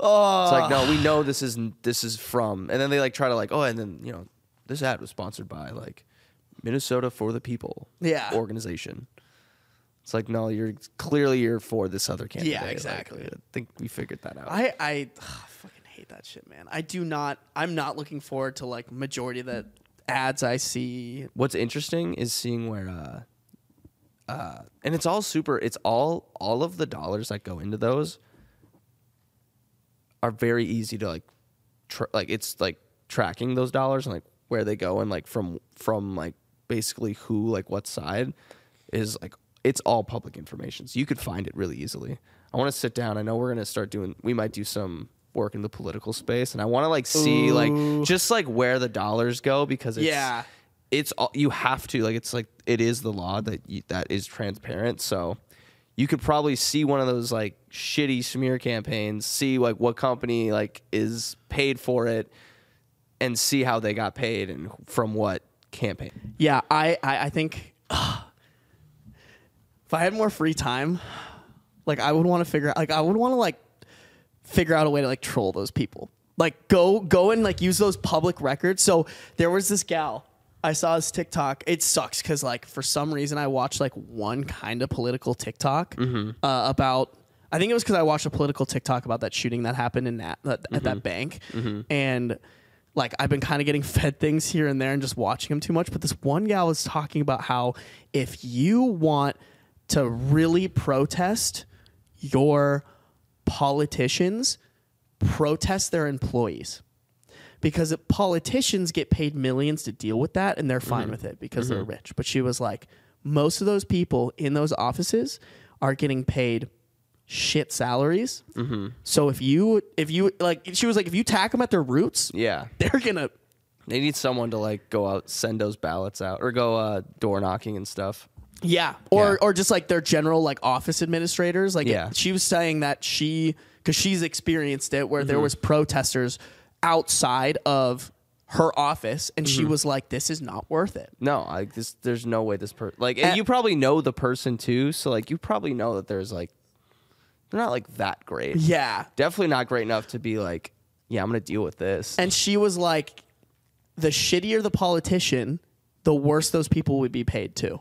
Speaker 1: Oh,
Speaker 2: It's like no, we know this isn't. this is from, and then they like try to like oh, and then you know this ad was sponsored by like Minnesota for the People
Speaker 1: Yeah.
Speaker 2: organization. It's like no, you're clearly you're for this other candidate. Yeah,
Speaker 1: exactly.
Speaker 2: I think we figured that out.
Speaker 1: I I ugh, fucking hate that shit, man. I do not. I'm not looking forward to like majority of the ads I see.
Speaker 2: What's interesting is seeing where uh uh and it's all super it's all all of the dollars that go into those are very easy to like tr like it's like tracking those dollars and like where they go and like from from like basically who like what side is like it's all public information so you could find it really easily i want to sit down i know we're going to start doing we might do some work in the political space and i want to like see
Speaker 1: Ooh.
Speaker 2: like just like where the dollars go because it's
Speaker 1: Yeah.
Speaker 2: It's all you have to like it's like it is the law that you, that is transparent so you could probably see one of those like shitty smear campaigns see like what company like is paid for it and see how they got paid and from what campaign
Speaker 1: Yeah, I I, I think if I had more free time, like I would want to figure out like I would want to like figure out a way to like troll those people. Like go go and like use those public records. So there was this gal I saw this TikTok. It sucks because like for some reason I watched like one kind of political TikTok mm-hmm. uh, about. I think it was because I watched a political TikTok about that shooting that happened in that at, at that mm-hmm. bank, mm-hmm. and like I've been kind of getting [LAUGHS] fed things here and there and just watching them too much. But this one gal was talking about how if you want to really protest your politicians, protest their employees because politicians get paid millions to deal with that and they're fine mm-hmm. with it because they're mm-hmm. rich. But she was like, most of those people in those offices are getting paid shit salaries. Mm-hmm. So if you if you like, she was like, if you tack them at their roots,
Speaker 2: yeah
Speaker 1: they're gonna.
Speaker 2: they need someone to like go out send those ballots out or go uh door knocking and stuff
Speaker 1: Yeah, or
Speaker 2: Yeah.
Speaker 1: or just like their general like office administrators. Like
Speaker 2: Yeah.
Speaker 1: she was saying that she because she's experienced it where there was protesters outside of her office, and she mm-hmm. was like, "This is not worth it."
Speaker 2: no like this there's no way this person like and you probably know the person too so like you probably know that there's like they're not like that great
Speaker 1: Yeah,
Speaker 2: definitely not great enough to be like, yeah, I'm gonna deal with this.
Speaker 1: and she was like, "The shittier the politician, the worse those people would be paid too."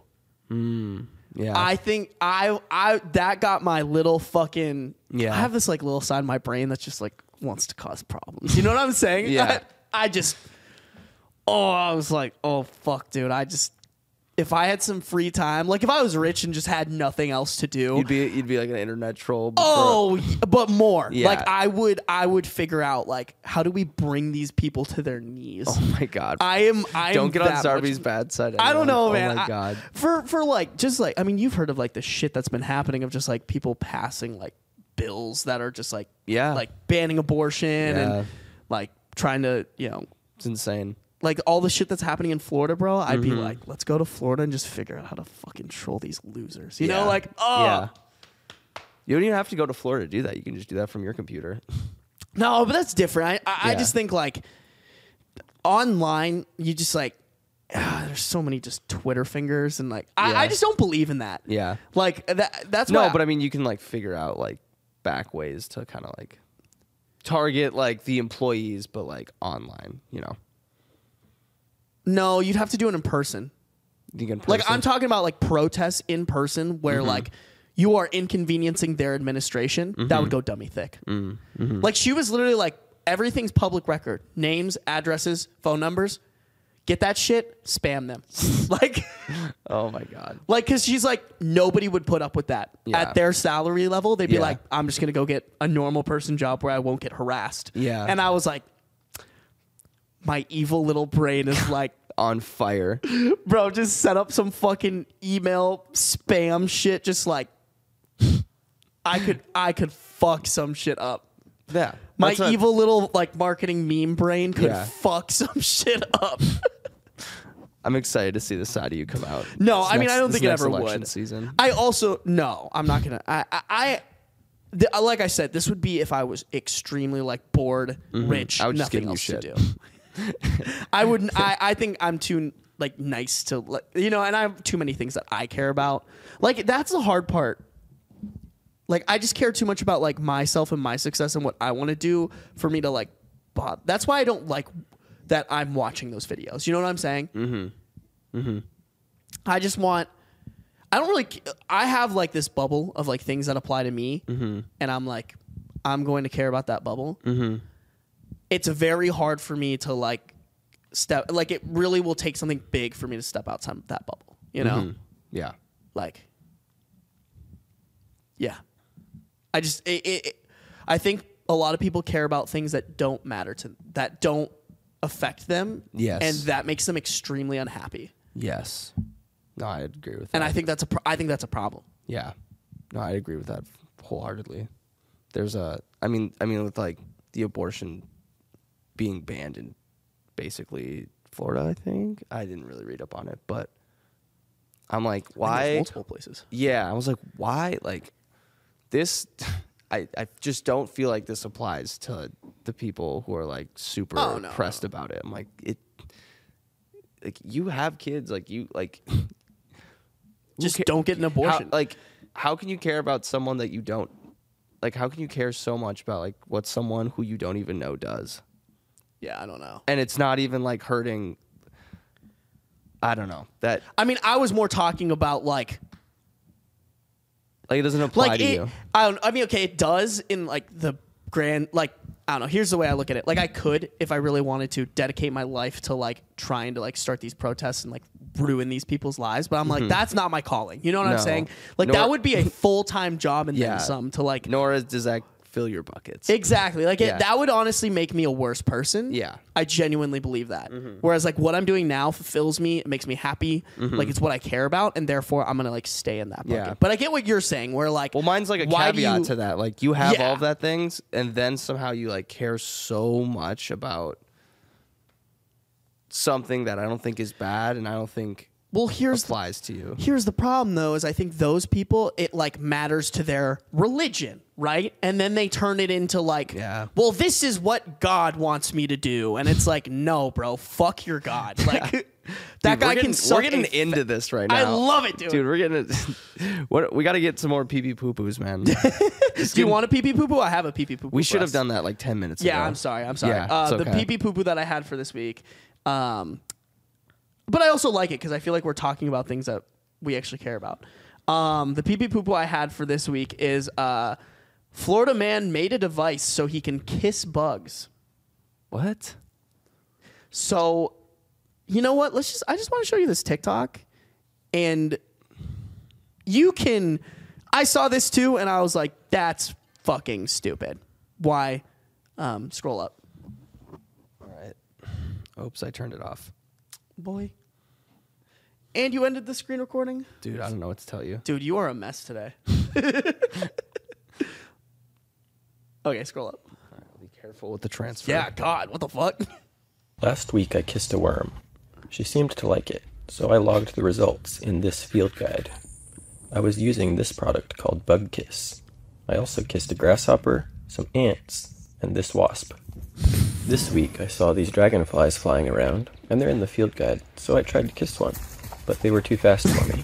Speaker 2: Mm, yeah,
Speaker 1: I think I I that got my little fucking
Speaker 2: Yeah.
Speaker 1: I have this like little side of my brain that's just like wants to cause problems. You know what I'm saying?
Speaker 2: Yeah.
Speaker 1: I, I just oh I was like oh fuck dude I just if I had some free time like if I was rich and just had nothing else to do
Speaker 2: you'd be you'd be like an internet troll. before-
Speaker 1: oh but more
Speaker 2: Yeah.
Speaker 1: like I would I would figure out like how do we bring these people to their knees.
Speaker 2: oh my god!
Speaker 1: I am I
Speaker 2: Don't get on
Speaker 1: much-
Speaker 2: Sarby's bad side.
Speaker 1: I don't know,
Speaker 2: oh
Speaker 1: man.
Speaker 2: my
Speaker 1: I-
Speaker 2: god!
Speaker 1: for for like just like I mean, you've heard of like the shit that's been happening of just like people passing like bills that are just like
Speaker 2: Yeah.
Speaker 1: like banning abortion
Speaker 2: Yeah.
Speaker 1: and like trying to you know
Speaker 2: It's insane.
Speaker 1: like all the shit that's happening in Florida, bro. I'd be
Speaker 2: Mm-hmm.
Speaker 1: like, let's go to Florida and just figure out how to fucking troll these losers. You know, like oh
Speaker 2: Yeah. You don't even have to go to Florida to do that. You can just do that from your computer.
Speaker 1: no, but that's different. I I, I just think like online, you just like. ah, there's so many just Twitter fingers and like I,
Speaker 2: Yeah.
Speaker 1: I just don't believe in that.
Speaker 2: Yeah.
Speaker 1: Like that. That's
Speaker 2: No, but I mean, you can like figure out like back ways to kind of like target like the employees, but like online. You know,
Speaker 1: no, you'd have to do it in person. Like I'm talking about like protests in person where
Speaker 2: Mm-hmm.
Speaker 1: like you are inconveniencing their administration. That
Speaker 2: Mm-hmm.
Speaker 1: would go dummy thick. Like she was literally like everything's public record. Names, addresses, phone numbers. Get that shit, spam them. [LAUGHS] like
Speaker 2: Oh my god.
Speaker 1: like cuz she's like nobody would put up with that.
Speaker 2: Yeah.
Speaker 1: At their salary level, they'd be
Speaker 2: Yeah.
Speaker 1: like I'm just to go get a normal person job where I won't get harassed.
Speaker 2: Yeah.
Speaker 1: And I was like my evil little brain is [LAUGHS] like
Speaker 2: On fire. [LAUGHS]
Speaker 1: bro, just set up some fucking email spam shit. Just like I could, I could fuck some shit up.
Speaker 2: Yeah.
Speaker 1: My
Speaker 2: what-
Speaker 1: evil little like marketing meme brain could
Speaker 2: Yeah.
Speaker 1: fuck some [LAUGHS] shit up.
Speaker 2: I'm excited to see the side of you come out.
Speaker 1: No,
Speaker 2: This
Speaker 1: I mean I don't
Speaker 2: this
Speaker 1: think it
Speaker 2: next
Speaker 1: ever
Speaker 2: election
Speaker 1: would.
Speaker 2: Season.
Speaker 1: I also no, I'm not gonna. I, I, I th- uh, like I said, this would be if I was extremely like bored, rich,
Speaker 2: Mm-hmm. I would just
Speaker 1: nothing
Speaker 2: give you
Speaker 1: else
Speaker 2: shit.
Speaker 1: to do. I wouldn't. I, I think I'm too like nice to like you know, and I have too many things that I care about. Like that's the hard part. Like I just care too much about like myself and my success and what I want to do for me to like. Bob. That's why I don't like that I'm watching those videos. You know what I'm saying? Mm-hmm. Mm-hmm. I just want. I don't really. I have like this bubble of like things that apply to me, and I'm like, I'm going to care about that bubble. Mm-hmm. It's very hard for me to like step. Like it really will take something big for me to step outside of that bubble. You know,
Speaker 2: Yeah.
Speaker 1: like, yeah. I just. It, it, it- I think a lot of people care about things that don't matter to that don't affect them.
Speaker 2: Yes.
Speaker 1: and that makes them extremely unhappy.
Speaker 2: Yes. No, I agree with that.
Speaker 1: And I think that's a. Pro- I think that's a problem.
Speaker 2: Yeah. No, I agree with that wholeheartedly. There's a I mean I mean with like the abortion being banned in basically Florida, I think. I didn't really read up on it, but I'm like,
Speaker 1: I think there's
Speaker 2: why
Speaker 1: multiple places.
Speaker 2: Yeah, I was like, why like this [LAUGHS] I, I just don't feel like this applies to the people who are like super
Speaker 1: Oh, no,
Speaker 2: pressed about it. I'm like it like you have kids, like you like [LAUGHS]
Speaker 1: Just
Speaker 2: ca-
Speaker 1: don't get an abortion.
Speaker 2: how, like, how can you care about someone that you don't like? How can you care so much about like what someone who you don't even know does?
Speaker 1: yeah, I don't know.
Speaker 2: And it's not even like hurting. I don't know that
Speaker 1: I mean, I was more talking about like
Speaker 2: like it doesn't apply
Speaker 1: like
Speaker 2: to
Speaker 1: it,
Speaker 2: you.
Speaker 1: I don't. I mean, okay, it does in like the grand like I don't know. Here's the way I look at it. Like I could, if I really wanted to, dedicate my life to like trying to like start these protests and like ruin these people's lives. But I'm like, that's not my calling. You know what I'm
Speaker 2: Mm-hmm.
Speaker 1: Saying? Like
Speaker 2: Nor-
Speaker 1: that would be a full time job and
Speaker 2: Yeah.
Speaker 1: then some to like
Speaker 2: Nor is, does that fill your buckets.
Speaker 1: Exactly. Like
Speaker 2: Yeah.
Speaker 1: it, that would honestly make me a worse person.
Speaker 2: Yeah.
Speaker 1: I genuinely believe that.
Speaker 2: Mm-hmm.
Speaker 1: Whereas like what I'm doing now fulfills me, it makes me happy. Like it's what I care about and therefore I'm going to like stay in that bucket.
Speaker 2: Mm-hmm. Yeah.
Speaker 1: But I get what you're saying where like
Speaker 2: well, mine's like a caveat
Speaker 1: you-
Speaker 2: to that. Like you have
Speaker 1: Yeah.
Speaker 2: all of that things, and then somehow you like care so much about something that I don't think is bad, and I don't think
Speaker 1: Well, here's the,
Speaker 2: to you.
Speaker 1: here's the problem though is I think those people it like matters to their religion, right? And then they turn it into like
Speaker 2: Yeah.
Speaker 1: well, this is what God wants me to do. And it's like, no, bro, fuck your God. Like [LAUGHS] that
Speaker 2: Dude,
Speaker 1: guy
Speaker 2: getting,
Speaker 1: can suck
Speaker 2: We're getting into this right now.
Speaker 1: I love it, dude.
Speaker 2: dude. We're getting. It. [LAUGHS] what we got to get some more pee pee poo poos, man. [LAUGHS]
Speaker 1: Do you want a pee pee poo poo? I have a pee pee poo poo.
Speaker 2: we should have done that like ten minutes ago.
Speaker 1: Yeah, I'm sorry. I'm sorry.
Speaker 2: Yeah,
Speaker 1: uh,
Speaker 2: it's
Speaker 1: The pee pee poo poo that I had for this week. Um, but I also like it because I feel like we're talking about things that we actually care about. Um, the pee pee poo poo I had for this week is uh, Florida man made a device so he can kiss bugs.
Speaker 2: What?
Speaker 1: So, you know what? Let's just. I just want to show you this TikTok, and you can. I saw this too, and I was like, "That's fucking stupid." Why? Um, scroll up,
Speaker 2: All right. Oops, I turned it off,
Speaker 1: boy. And you ended the screen recording,
Speaker 2: dude. I don't know what to tell you.
Speaker 1: dude. You are a mess today. [LAUGHS] okay, scroll up.
Speaker 2: Be careful with the transfer.
Speaker 1: Yeah, God, what the fuck?
Speaker 3: Last week I kissed a worm. She seemed to like it, so I logged the results in this field guide. I was using this product called Bug Kiss. I also kissed a grasshopper, some ants, and this wasp. This week I saw these dragonflies flying around, and they're in the field guide, so I tried to kiss one, but they were too fast for me.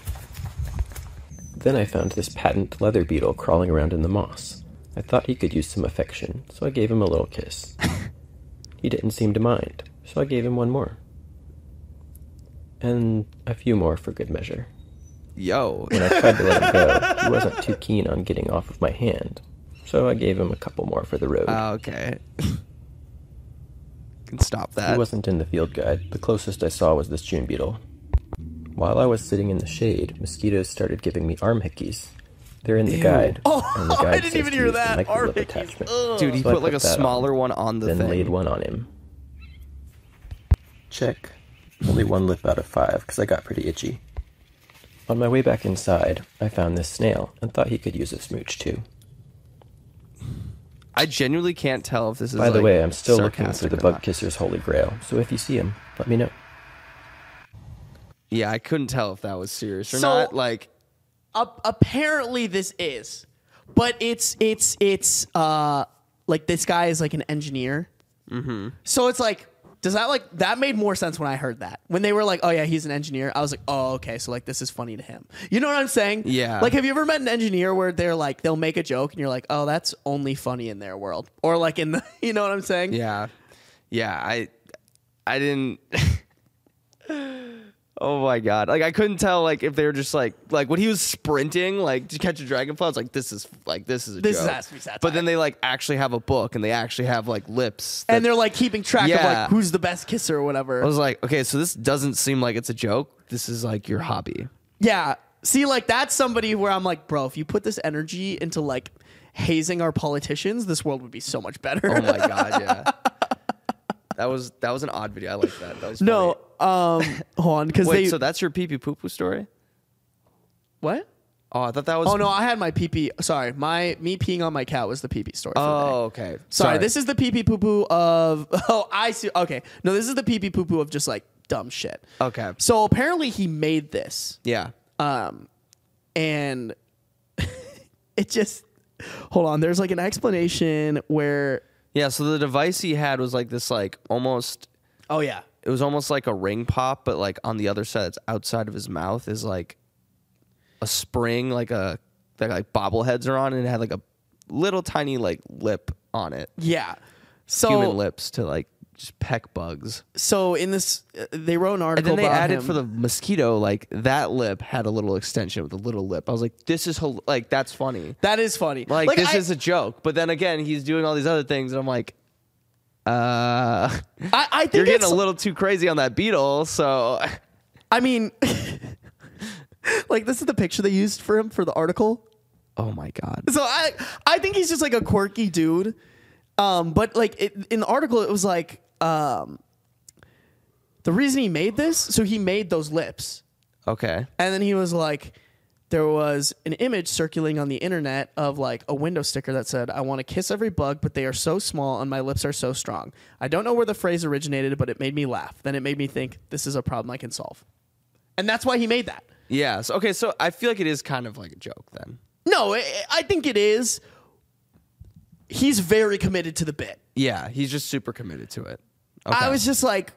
Speaker 3: Then I found this patent leather beetle crawling around in the moss. I thought he could use some affection, so I gave him a little kiss. He didn't seem to mind, so I gave him one more. And a few more for good measure.
Speaker 2: Yo.
Speaker 3: When I tried to let him go, [LAUGHS] he wasn't too keen on getting off of my hand, so I gave him a couple more for the road.
Speaker 2: Ah, okay. [LAUGHS] Can stop that.
Speaker 3: he wasn't in the field guide. The closest I saw was this June beetle. While I was sitting in the shade, mosquitoes started giving me arm hickeys. They're in the
Speaker 2: Ew.
Speaker 3: guide.
Speaker 1: Oh,
Speaker 3: and the [LAUGHS]
Speaker 1: I
Speaker 3: guide
Speaker 1: didn't
Speaker 3: says
Speaker 1: even
Speaker 3: to
Speaker 1: hear that. Arm
Speaker 3: microlip
Speaker 1: hickeys.
Speaker 3: attachment.
Speaker 2: Dude, he
Speaker 3: So I
Speaker 2: put like a smaller
Speaker 3: on,
Speaker 2: one on the
Speaker 3: then
Speaker 2: thing.
Speaker 3: laid one on him. Check. Only one lip out of five, because I got pretty itchy. On my way back inside, I found this snail and thought he could use a smooch too.
Speaker 2: I genuinely can't tell if this is.
Speaker 3: By the
Speaker 2: like,
Speaker 3: way, I'm still looking for the bug
Speaker 2: not.
Speaker 3: kisser's holy grail, so if you see him, let me know.
Speaker 2: Yeah, I couldn't tell if that was serious or
Speaker 1: So-
Speaker 2: not. Like,
Speaker 1: Uh, apparently, this is. but it's it's it's uh like this guy is like an engineer. Mm-hmm. So it's like, does that like that made more sense when I heard that when they were like, oh yeah, he's an engineer. I was like, oh okay, so like this is funny to him. You know what I'm saying?
Speaker 2: Yeah.
Speaker 1: Like, have you ever met an engineer where they're like they'll make a joke and you're like, oh, that's only funny in their world, or like in the, [LAUGHS] you know what I'm saying?
Speaker 2: Yeah, yeah. I I didn't. [LAUGHS] oh my god! Like I couldn't tell like if they were just like like when he was sprinting like to catch a dragonfly. I was like, this is like this is a
Speaker 1: This
Speaker 2: joke.
Speaker 1: has to be satire.
Speaker 2: But then they like actually have a book and they actually have like lips.
Speaker 1: And they're like keeping track of
Speaker 2: Yeah.
Speaker 1: like who's the best kisser or whatever.
Speaker 2: I was like, okay, so this doesn't seem like it's a joke. This is like your hobby.
Speaker 1: Yeah. See, like that's somebody where I'm like, bro, if you put this energy into like hazing our politicians, this world would be so much better.
Speaker 2: Oh my god, yeah. [LAUGHS] That was that was an odd video. I like that. That was
Speaker 1: no, um, [LAUGHS] hold on, because
Speaker 2: Wait,
Speaker 1: they
Speaker 2: so that's your pee pee poo poo story?
Speaker 1: what?
Speaker 2: Oh, I thought that was.
Speaker 1: Oh no, I had my pee pee. Sorry, my me peeing on my cat was the pee pee story. for the day.
Speaker 2: Oh, okay.
Speaker 1: Sorry, this is the pee pee poo poo of. [LAUGHS] Oh, I see. Okay, no, this is the pee pee poo poo of just like dumb shit.
Speaker 2: Okay.
Speaker 1: So apparently he made this,
Speaker 2: Yeah.
Speaker 1: um, and [LAUGHS] it just. Hold on, there's like an explanation where.
Speaker 2: Yeah, so the device he had was like this like almost
Speaker 1: Oh yeah,
Speaker 2: it was almost like a ring pop, but like on the other side that's outside of his mouth is like a spring, like a that like bobbleheads are on and it had like a little tiny like lip on it.
Speaker 1: yeah. So
Speaker 2: Human lips to like just peck bugs.
Speaker 1: so in this, uh, they wrote an article.
Speaker 2: And
Speaker 1: article
Speaker 2: then they
Speaker 1: about
Speaker 2: added
Speaker 1: him.
Speaker 2: for the mosquito, like that lip had a little extension with a little lip. I was like, this is hel- like that's funny.
Speaker 1: that is funny.
Speaker 2: Like, this
Speaker 1: I,
Speaker 2: is a joke. But then again, he's doing all these other things, and I'm like, uh, [LAUGHS]
Speaker 1: I, I think
Speaker 2: you're getting
Speaker 1: it's,
Speaker 2: a little too crazy on that beetle. So
Speaker 1: I mean, [LAUGHS] like this is the picture they used for him for the article.
Speaker 2: Oh my god.
Speaker 1: So I I think he's just like a quirky dude. Um, but like it, in the article, it was like um, the reason he made this. So he made those lips,
Speaker 2: Okay.
Speaker 1: and then he was like, there was an image circulating on the internet of like a window sticker that said, "I want to kiss every bug, but they are so small and my lips are so strong." I don't know where the phrase originated, but it made me laugh. Then it made me think, this is a problem I can solve, and that's why he made that.
Speaker 2: Yeah. So, okay. So I feel like it is kind of like a joke then.
Speaker 1: No, I, I think it is. He's very committed to the bit.
Speaker 2: Yeah. He's just super committed to it. Okay.
Speaker 1: I was just like,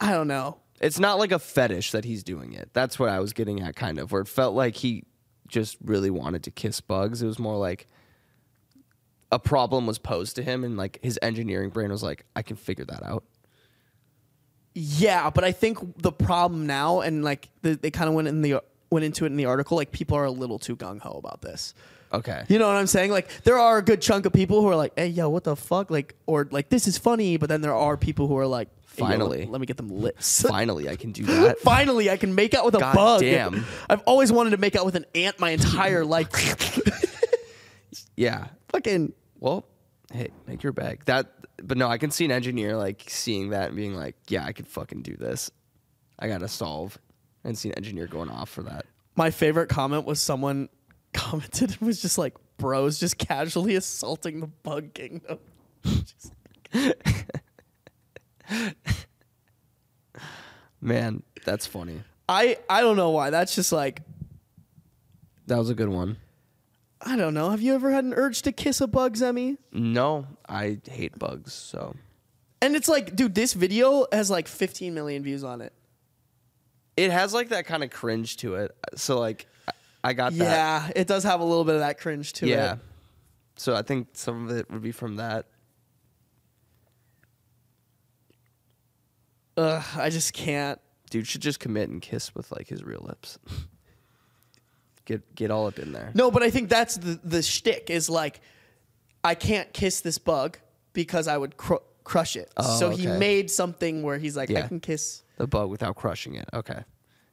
Speaker 1: I don't know.
Speaker 2: It's not like a fetish that he's doing it. That's what I was getting at, kind of, where it felt like he just really wanted to kiss bugs. It was more like a problem was posed to him, and like his engineering brain was like, I can figure that out.
Speaker 1: Yeah, but I think the problem now, and like the, they kind of went in the went into it in the article, like people are a little too gung ho about this.
Speaker 2: Okay.
Speaker 1: You know what I'm saying? Like there are a good chunk of people who are like, "Hey, yo, what the fuck?" Like, or like this is funny, but then there are people who are like, "Hey, yo, let-
Speaker 2: Finally.
Speaker 1: let, me get them lips." [LAUGHS]
Speaker 2: Finally, I can do that. [LAUGHS]
Speaker 1: Finally, I can make out with a
Speaker 2: God
Speaker 1: bug.
Speaker 2: damn.
Speaker 1: I've always wanted to make out with an ant my entire life. [LAUGHS]
Speaker 2: Yeah.
Speaker 1: Fucking
Speaker 2: Well, hey, make your bag. That, but no, I can see an engineer like seeing that and being like, yeah, I could fucking do this. I gotta solve, and see an engineer going off for that.
Speaker 1: my favorite comment was someone commented it was just like bros just casually assaulting the bug kingdom. [LAUGHS]
Speaker 2: Man, that's funny.
Speaker 1: I I don't know why. That's just like
Speaker 2: That was a good one.
Speaker 1: I don't know. Have you ever had an urge to kiss a bug, Zemmy?
Speaker 2: No, I hate bugs. So
Speaker 1: And it's like, dude, this video has like 15 million views on it.
Speaker 2: it has like that kind of cringe to it. So like, I- got that.
Speaker 1: Yeah, it does have a little bit of that cringe to
Speaker 2: Yeah.
Speaker 1: it.
Speaker 2: So I think some of it would be from that.
Speaker 1: Ugh, I just can't.
Speaker 2: Dude should just commit and kiss with like his real lips. [LAUGHS] get get all up in there.
Speaker 1: No, but I think that's the the shtick is like, I can't kiss this bug because I would cr- crush it.
Speaker 2: Oh,
Speaker 1: so he
Speaker 2: oh,
Speaker 1: made something where he's like, I can kiss.
Speaker 2: The bug without crushing it. Okay.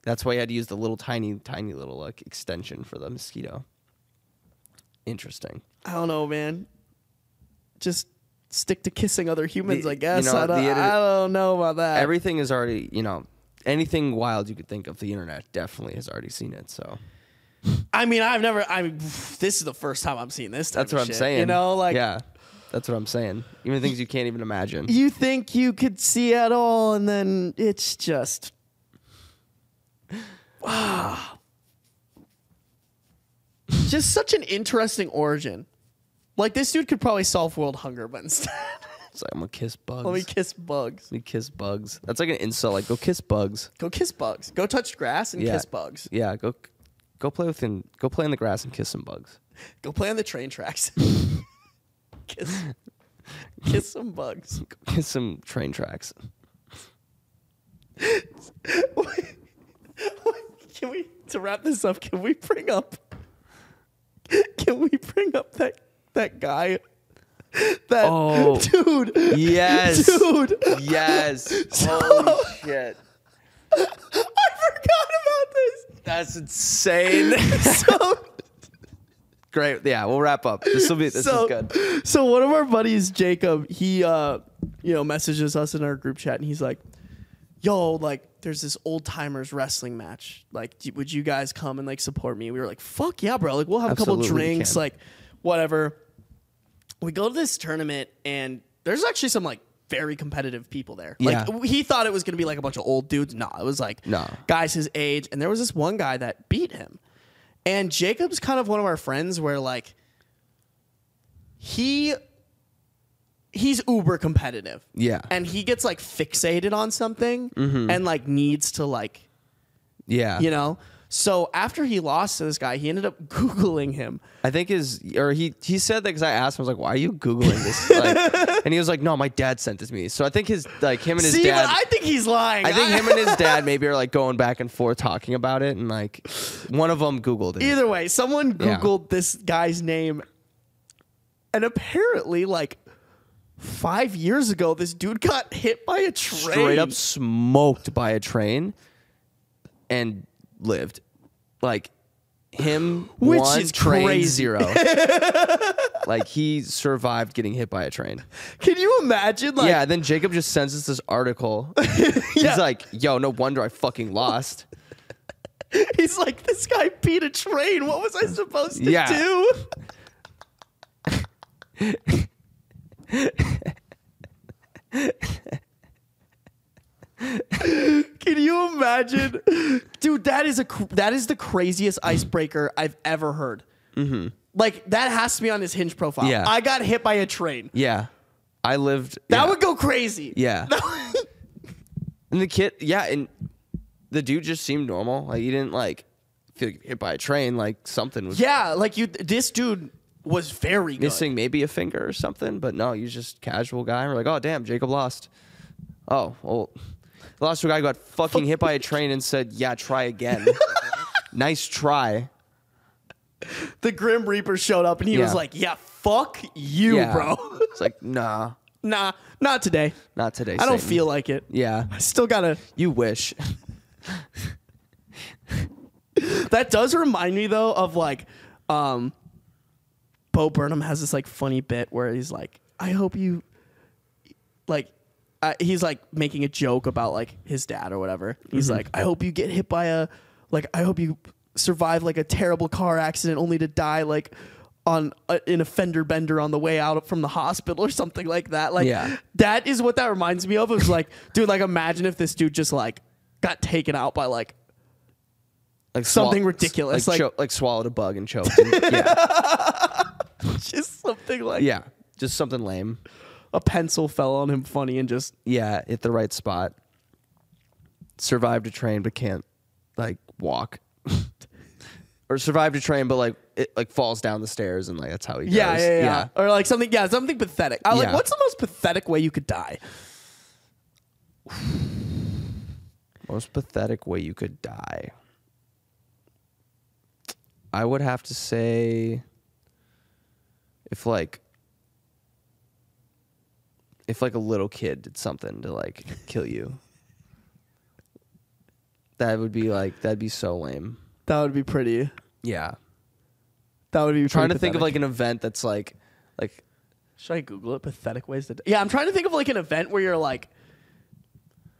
Speaker 2: That's why you had to use the little tiny, tiny little like extension for the mosquito. Interesting.
Speaker 1: I don't know, man. Just stick to kissing other humans,
Speaker 2: The-
Speaker 1: I guess.
Speaker 2: you know,
Speaker 1: I, don't,
Speaker 2: the
Speaker 1: I don't know about that.
Speaker 2: Everything is already, you know, anything wild you could think of, the internet definitely has already seen it. So
Speaker 1: I mean, I've never. I mean, this is the first time I'm seeing this. Type
Speaker 2: that's
Speaker 1: of
Speaker 2: what I'm
Speaker 1: shit,
Speaker 2: saying.
Speaker 1: You know, like
Speaker 2: yeah, that's what I'm saying. Even things you can't even imagine.
Speaker 1: you think you could see at all, and then it's just. [SIGHS] just such an interesting origin. Like this dude could probably solve world hunger, but instead, [LAUGHS]
Speaker 2: It's like I'm gonna kiss bugs.
Speaker 1: let me kiss bugs.
Speaker 2: Let me kiss bugs. That's like an insult. Like go kiss bugs.
Speaker 1: Go kiss bugs. Go touch grass and
Speaker 2: Yeah.
Speaker 1: kiss bugs.
Speaker 2: Yeah, go go play within go play in the grass and kiss some bugs. [LAUGHS]
Speaker 1: Go play on the train tracks. [LAUGHS] kiss, kiss some bugs.
Speaker 2: Go kiss some train tracks.
Speaker 1: Can we to wrap this up? Can we bring up? [LAUGHS] Can we bring up that that guy? That
Speaker 2: Oh.
Speaker 1: dude,
Speaker 2: Yes.
Speaker 1: dude.
Speaker 2: Yes. [LAUGHS] Holy shit. [LAUGHS]
Speaker 1: I forgot about this.
Speaker 2: That's insane.
Speaker 1: So,
Speaker 2: Great. Yeah, we'll wrap up. This will be this
Speaker 1: so,
Speaker 2: is good.
Speaker 1: so one of our buddies, Jacob, he uh, you know, messages us in our group chat, and he's like, "Yo, like, there's this old timers wrestling match. Like, would you guys come and like support me?" We were like, "Fuck yeah, bro! Like, we'll have a couple drinks, like, whatever." We go to this tournament, and there's actually some like very competitive people there.
Speaker 2: Yeah.
Speaker 1: Like, he thought it was gonna be like a bunch of old dudes. No, it was like
Speaker 2: No.
Speaker 1: guys his age, and there was this one guy that beat him. And Jacob's kind of one of our friends where like he he's uber competitive.
Speaker 2: Yeah.
Speaker 1: And he gets like fixated on something mm-hmm. and like needs to like,
Speaker 2: Yeah.
Speaker 1: you know. So after he lost to this guy, he ended up [LAUGHS] googling him.
Speaker 2: I think his or he he said that because I asked him, I was like, "Why are you googling this?" [LAUGHS] Like, and he was like, "No, my dad sent this to me." So I think his like him and his
Speaker 1: See,
Speaker 2: dad.
Speaker 1: I think he's lying.
Speaker 2: I think him and his [LAUGHS] dad maybe are like going back and forth talking about it, and like one of them googled it.
Speaker 1: Either way, someone
Speaker 2: Yeah.
Speaker 1: googled this guy's name, and apparently, like five years ago, this dude got hit by a train.
Speaker 2: Straight up smoked by a train, and lived. Like him, [SIGHS]
Speaker 1: Which
Speaker 2: one
Speaker 1: is
Speaker 2: train
Speaker 1: crazy.
Speaker 2: zero. [LAUGHS] like he survived getting hit by a train.
Speaker 1: Can you imagine? Like,
Speaker 2: yeah. Then Jacob just sends us this article. [LAUGHS]
Speaker 1: Yeah.
Speaker 2: He's like, "Yo, no wonder I fucking lost." [LAUGHS]
Speaker 1: he's like, this guy beat a train. What was I supposed to
Speaker 2: Yeah.
Speaker 1: do? Can you imagine, dude? That is a that is the craziest icebreaker I've ever heard. Like that has to be on his Hinge profile.
Speaker 2: Mm-hmm. Yeah.
Speaker 1: I got hit by a train.
Speaker 2: Yeah, I lived.
Speaker 1: That
Speaker 2: yeah.
Speaker 1: would go crazy.
Speaker 2: Yeah. [LAUGHS] And the kid, yeah, and the dude just seemed normal. Like he didn't like feel hit by a train. Like something was
Speaker 1: Yeah, like you. This dude was very good.
Speaker 2: missing, maybe a finger or something. But no, he's just casual guy. And we're like, oh damn, Jacob lost. Oh well, lost to a guy got fucking hit by a train and said, yeah, try again. [LAUGHS] nice try.
Speaker 1: The Grim Reaper showed up and he was like, "Yeah, fuck you,
Speaker 2: Yeah,
Speaker 1: bro.
Speaker 2: it's like nah, [LAUGHS]
Speaker 1: nah, not today.
Speaker 2: not today.
Speaker 1: I don't
Speaker 2: Satan."
Speaker 1: feel like it.
Speaker 2: Yeah,
Speaker 1: I still gotta."
Speaker 2: you wish. [LAUGHS]
Speaker 1: That does remind me though of like, um, Bo Burnham has this like funny bit where he's like, "I hope you," like, uh, he's like making a joke about like his dad or whatever. He's like, "I hope you get hit by a, like, I hope you survive like a terrible car accident only to die like." On a, in a fender bender on the way out from the hospital or something like that. Like
Speaker 2: Yeah.
Speaker 1: that is what that reminds me of. It was like, dude, like imagine if this dude just like got taken out by like
Speaker 2: Like
Speaker 1: Something
Speaker 2: swall-
Speaker 1: ridiculous,
Speaker 2: like
Speaker 1: like-
Speaker 2: cho- like swallowed a bug and choked. and- yeah, [LAUGHS]
Speaker 1: just something like
Speaker 2: yeah, just something lame.
Speaker 1: a pencil fell on him funny and just
Speaker 2: Yeah, hit the right spot. Survived a train but can't like walk. [LAUGHS] or survived a train but like it like falls down the stairs and like that's how he
Speaker 1: yeah,
Speaker 2: goes.
Speaker 1: yeah, yeah, or like something, yeah, something pathetic. I was like,
Speaker 2: Yeah.
Speaker 1: what's the most pathetic way you could die?
Speaker 2: Most pathetic way you could die. I would have to say if like if like a little kid did something to like kill you. That would be like that'd be so lame.
Speaker 1: That would be pretty.
Speaker 2: Yeah.
Speaker 1: That would be
Speaker 2: trying
Speaker 1: pretty
Speaker 2: to think of like an event that's like like
Speaker 1: Should I Google it? Pathetic ways to die. Yeah, I'm trying to think of like an event where you're like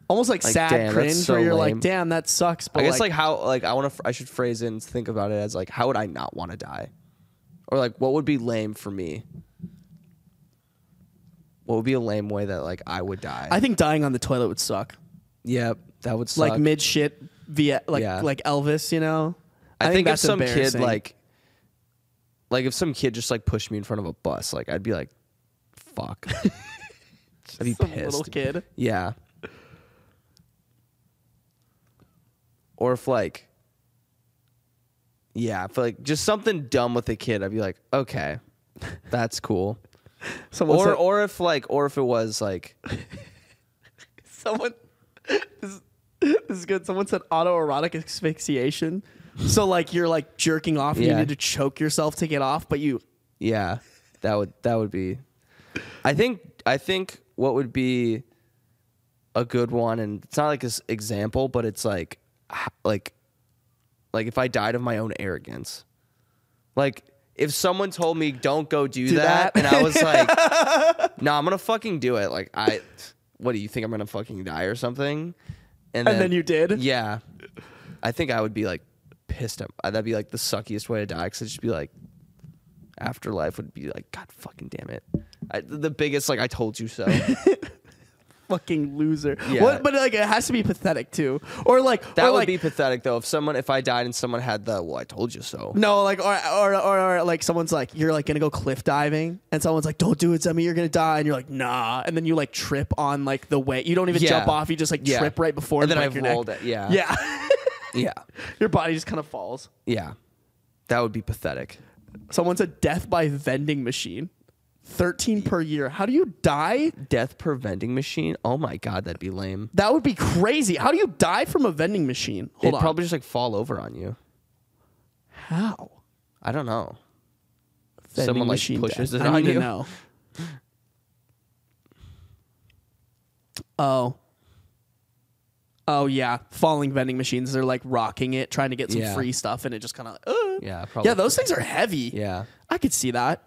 Speaker 1: almost like,
Speaker 2: Like,
Speaker 1: sad
Speaker 2: damn,
Speaker 1: cringe,
Speaker 2: so
Speaker 1: where you're
Speaker 2: lame.
Speaker 1: like, damn, that sucks. But
Speaker 2: I guess like, how like I want to I should phrase it and think about it as like how would I not want to die? Or like what would be lame for me? What would be a lame way that like I would die?
Speaker 1: I think dying on the toilet would suck.
Speaker 2: yep, that would suck.
Speaker 1: Like mid shit via like
Speaker 2: Yeah.
Speaker 1: like Elvis, you know.
Speaker 2: I, think, if
Speaker 1: that's
Speaker 2: some kid like like if some kid just like pushed me in front of a bus, like I'd be like, fuck. [LAUGHS] I'd be pissed.
Speaker 1: little kid.
Speaker 2: Yeah. Or if like Yeah, if like just something dumb with a kid, I'd be like, okay, that's cool. [LAUGHS]
Speaker 1: Someone
Speaker 2: or
Speaker 1: said,
Speaker 2: or if like or if it was like [LAUGHS]
Speaker 1: someone this, this is good. Someone said autoerotic asphyxiation. So like you're like jerking off and you need to choke yourself to get off, but you
Speaker 2: Yeah, that would that would be. I think I think what would be a good one, and it's not like this example, but it's like like like if I died of my own arrogance, like if someone told me don't go do,
Speaker 1: Do
Speaker 2: that,
Speaker 1: that.
Speaker 2: and I was [LAUGHS] like, no, I'm gonna fucking do it. Like I, what do you think I'm gonna fucking die or something?
Speaker 1: and then you did.
Speaker 2: yeah, I think I would be like pissed. At, that'd be like the suckiest way to die because it'd just be like afterlife would be like God fucking damn it. I, the biggest like I told you so. [LAUGHS]
Speaker 1: Fucking loser.
Speaker 2: Yeah.
Speaker 1: What, but like it has to be pathetic too. Or like
Speaker 2: That
Speaker 1: or
Speaker 2: would
Speaker 1: like,
Speaker 2: be pathetic though. If someone if I died and someone had the well I told you so.
Speaker 1: No, like or, or or or like someone's like you're like gonna go cliff diving and someone's like don't do it, Zemmy, you're gonna die, and you're like nah, and then you like trip on like the way you don't even
Speaker 2: Yeah.
Speaker 1: jump off, you just like
Speaker 2: Yeah.
Speaker 1: trip right before
Speaker 2: And then I've
Speaker 1: your neck.
Speaker 2: rolled it. Yeah.
Speaker 1: Yeah, [LAUGHS]
Speaker 2: Yeah.
Speaker 1: your body just kind of falls.
Speaker 2: Yeah. That would be pathetic.
Speaker 1: Someone said death by vending machine, thirteen per year. How do you die?
Speaker 2: Death per vending machine. Oh my god, that'd be lame.
Speaker 1: That would be crazy. How do you die from a vending machine? Hold
Speaker 2: It'd
Speaker 1: on.
Speaker 2: probably just like fall over on you.
Speaker 1: how
Speaker 2: I don't know.
Speaker 1: vending
Speaker 2: Someone like
Speaker 1: machine
Speaker 2: pushes
Speaker 1: death.
Speaker 2: it
Speaker 1: I
Speaker 2: on
Speaker 1: need
Speaker 2: you.
Speaker 1: know. Oh. Oh yeah, falling vending machines. They're like rocking it, trying to get some
Speaker 2: Yeah.
Speaker 1: free stuff, and it just kind of. Uh.
Speaker 2: Yeah, probably.
Speaker 1: Yeah, those things are heavy.
Speaker 2: Yeah.
Speaker 1: I could see that.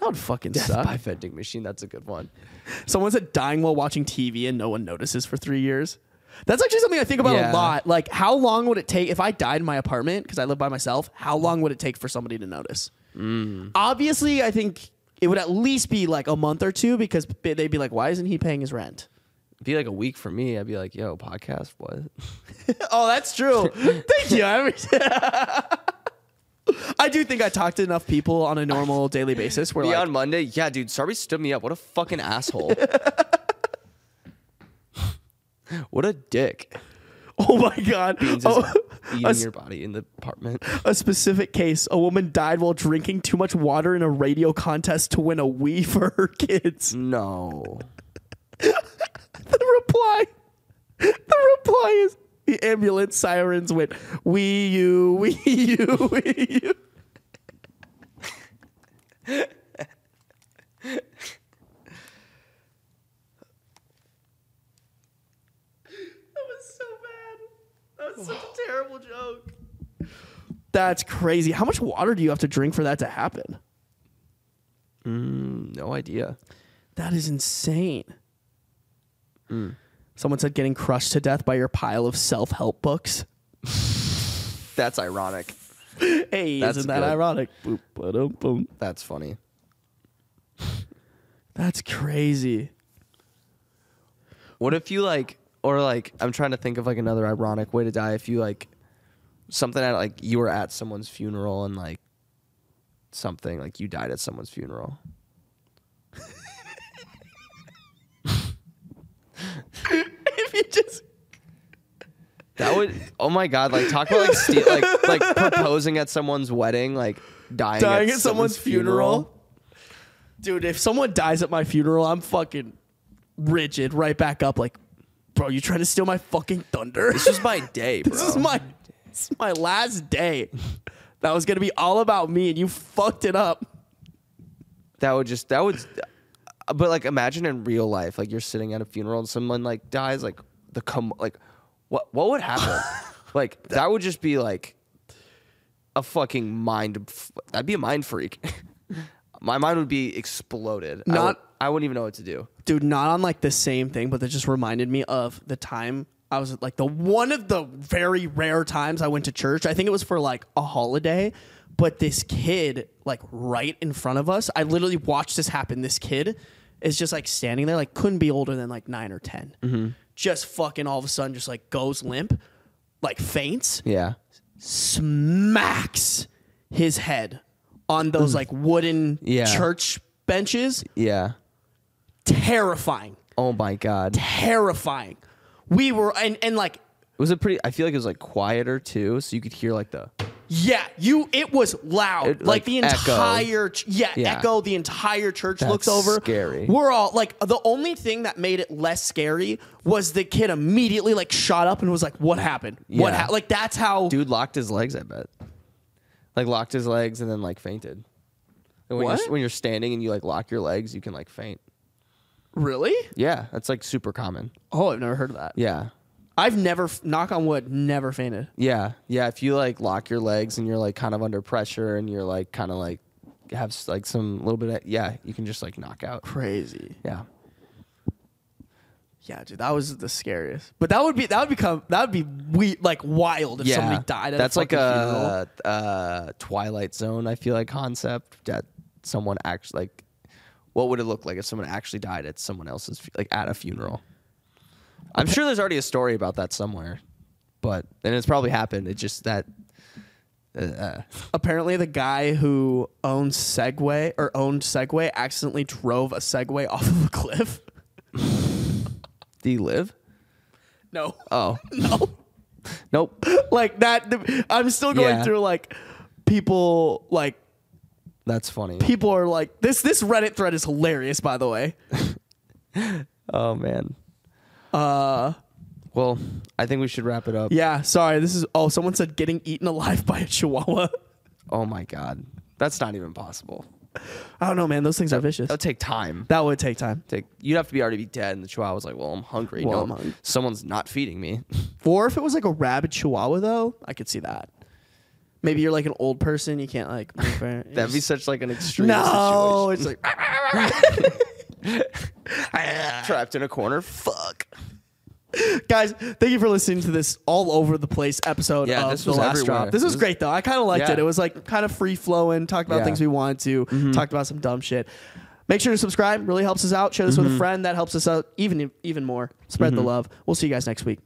Speaker 1: That would fucking
Speaker 2: Death
Speaker 1: suck.
Speaker 2: by vending machine. That's a good one.
Speaker 1: Someone said dying while watching TV and no one notices for three years. That's actually something I think about
Speaker 2: Yeah.
Speaker 1: a lot. Like, how long would it take if I died in my apartment because I live by myself? How long would it take for somebody to notice?
Speaker 2: Mm.
Speaker 1: Obviously, I think it would at least be like a month or two because they'd be like, "Why isn't he paying his rent?"
Speaker 2: It'd be like a week for me. I'd be like, yo, podcast, what? [LAUGHS]
Speaker 1: oh, that's true. [LAUGHS] Thank you. [LAUGHS] I do think I talked to enough people on a normal [LAUGHS] daily basis where like,
Speaker 2: on Monday? Yeah, dude, Sarby stood me up. What a fucking asshole. [LAUGHS] what a dick.
Speaker 1: oh my god,
Speaker 2: Beans is
Speaker 1: Oh,
Speaker 2: eating your body in the apartment.
Speaker 1: a specific case a woman died while drinking too much water in a radio contest to win a Wii for her kids.
Speaker 2: No. [LAUGHS]
Speaker 1: The reply the reply is the ambulance sirens went Wii U, Wii U, Wii U. That was so bad. That was such a terrible joke. That's crazy. How much water do you have to drink for that to happen?
Speaker 2: Mm, no idea.
Speaker 1: That is insane. Someone said getting crushed to death by your pile of self help books. [LAUGHS]
Speaker 2: That's ironic.
Speaker 1: Hey,
Speaker 2: That's
Speaker 1: isn't that
Speaker 2: good.
Speaker 1: ironic? Boop, ba-dum, boom.
Speaker 2: That's funny.
Speaker 1: That's crazy.
Speaker 2: What if you like, or like, I'm trying to think of like another ironic way to die. If you like, something at like you were at someone's funeral and like something like you died at someone's funeral.
Speaker 1: if [LAUGHS] you just
Speaker 2: That would. Oh my god! Like talk about like ste- like like [LAUGHS] proposing at someone's wedding, like dying,
Speaker 1: dying at someone's funeral. Dude, if someone dies at my funeral, I'm fucking rigid right back up like, bro, you trying to steal my fucking thunder?
Speaker 2: This is my day, bro. [LAUGHS]
Speaker 1: This is my this is my last day. That was gonna be all about me, and you fucked it up.
Speaker 2: that would just that would. But like, imagine in real life, like you're sitting at a funeral and someone like dies, like the com like, what what would happen? [LAUGHS] like that would just be like a fucking mind. That'd be a mind freak. [LAUGHS] My mind would be exploded. I, would,
Speaker 1: Not-
Speaker 2: I wouldn't even know what to do.
Speaker 1: Dude, not on like the same thing, but that just reminded me of the time I was like the one of the very rare times I went to church. I think it was for like a holiday, but this kid, like right in front of us, I literally watched this happen. This kid is just like standing there, like couldn't be older than like nine or 10 mm-hmm. Just fucking all of a sudden, just like goes limp, like faints,
Speaker 2: Yeah.
Speaker 1: smacks his head on those mm. like wooden
Speaker 2: Yeah.
Speaker 1: church benches.
Speaker 2: Yeah.
Speaker 1: Terrifying.
Speaker 2: Oh my god.
Speaker 1: Terrifying. We were and and like it
Speaker 2: Was a pretty? I feel like it was like quieter too, so you could hear like the.
Speaker 1: Yeah, you it was loud.
Speaker 2: It,
Speaker 1: like,
Speaker 2: like,
Speaker 1: the
Speaker 2: echo.
Speaker 1: entire ch- yeah,
Speaker 2: Yeah.
Speaker 1: echo the entire church
Speaker 2: That's
Speaker 1: looks over.
Speaker 2: scary.
Speaker 1: We're all like the only thing that made it less scary was the kid immediately like shot up and was like what happened? What ha-? like that's how
Speaker 2: Dude locked his legs. I bet. Like locked his legs and then like fainted. And when
Speaker 1: What?
Speaker 2: You're, when you're standing and you like lock your legs, you can like faint.
Speaker 1: Really?
Speaker 2: Yeah, that's like super common.
Speaker 1: Oh, I've never heard of that.
Speaker 2: Yeah.
Speaker 1: I've never knock on wood, never fainted.
Speaker 2: Yeah, yeah. If you like lock your legs and you're like kind of under pressure and you're like kind of like have like some little bit of yeah, you can just like knock out.
Speaker 1: Crazy.
Speaker 2: Yeah,
Speaker 1: Yeah, dude, that was the scariest. But that would be that would become that would be we like wild if
Speaker 2: yeah.
Speaker 1: somebody died at
Speaker 2: That's
Speaker 1: a
Speaker 2: like a, uh Twilight Zone. I feel like concept that someone actually like what would it look like if someone actually died at someone else's like at a funeral. I'm sure there's already a story about that somewhere, but and it's probably happened. It just that. Uh, uh,
Speaker 1: Apparently, the guy who owns Segway or owned Segway accidentally drove a Segway off of a cliff. [LAUGHS]
Speaker 2: do you live?
Speaker 1: No,
Speaker 2: Oh [LAUGHS]
Speaker 1: no,
Speaker 2: nope.
Speaker 1: like that. I'm still going
Speaker 2: Yeah.
Speaker 1: through like people like
Speaker 2: That's funny.
Speaker 1: people are like this. This Reddit thread is hilarious, by the way. [LAUGHS]
Speaker 2: Oh man.
Speaker 1: Uh,
Speaker 2: Well, I think we should wrap it up.
Speaker 1: yeah. Sorry, this is. Oh, someone said getting eaten alive by a Chihuahua.
Speaker 2: Oh my god, that's not even possible.
Speaker 1: I don't know, man. Those things are vicious.
Speaker 2: That'll take time.
Speaker 1: That would take time.
Speaker 2: Take you'd have to be already be dead, and the chihuahua was like, "Well, I'm hungry.
Speaker 1: Well,
Speaker 2: no,
Speaker 1: I'm hungry.
Speaker 2: someone's not feeding me." [LAUGHS]
Speaker 1: Or if it was like a rabid chihuahua, though, I could see that. Maybe you're like an old person, you can't like. [LAUGHS]
Speaker 2: That'd be such like an extreme
Speaker 1: no. It's
Speaker 2: situation.
Speaker 1: like [LAUGHS] [LAUGHS]
Speaker 2: trapped in a corner. Fuck.
Speaker 1: guys. Thank you for listening to this all over the place episode.
Speaker 2: Yeah,
Speaker 1: of
Speaker 2: this
Speaker 1: the
Speaker 2: was
Speaker 1: last
Speaker 2: everywhere.
Speaker 1: drop. This was
Speaker 2: This-
Speaker 1: great though. I kind of liked
Speaker 2: Yeah.
Speaker 1: it. It was like kind of free flowing. Talked about
Speaker 2: Yeah. Mm-hmm.
Speaker 1: things we wanted to. Talked about some dumb shit. Make sure to subscribe. Really helps us out. Share this
Speaker 2: Mm-hmm.
Speaker 1: with a friend. That helps us out even even more. Spread the love. We'll see you guys next week.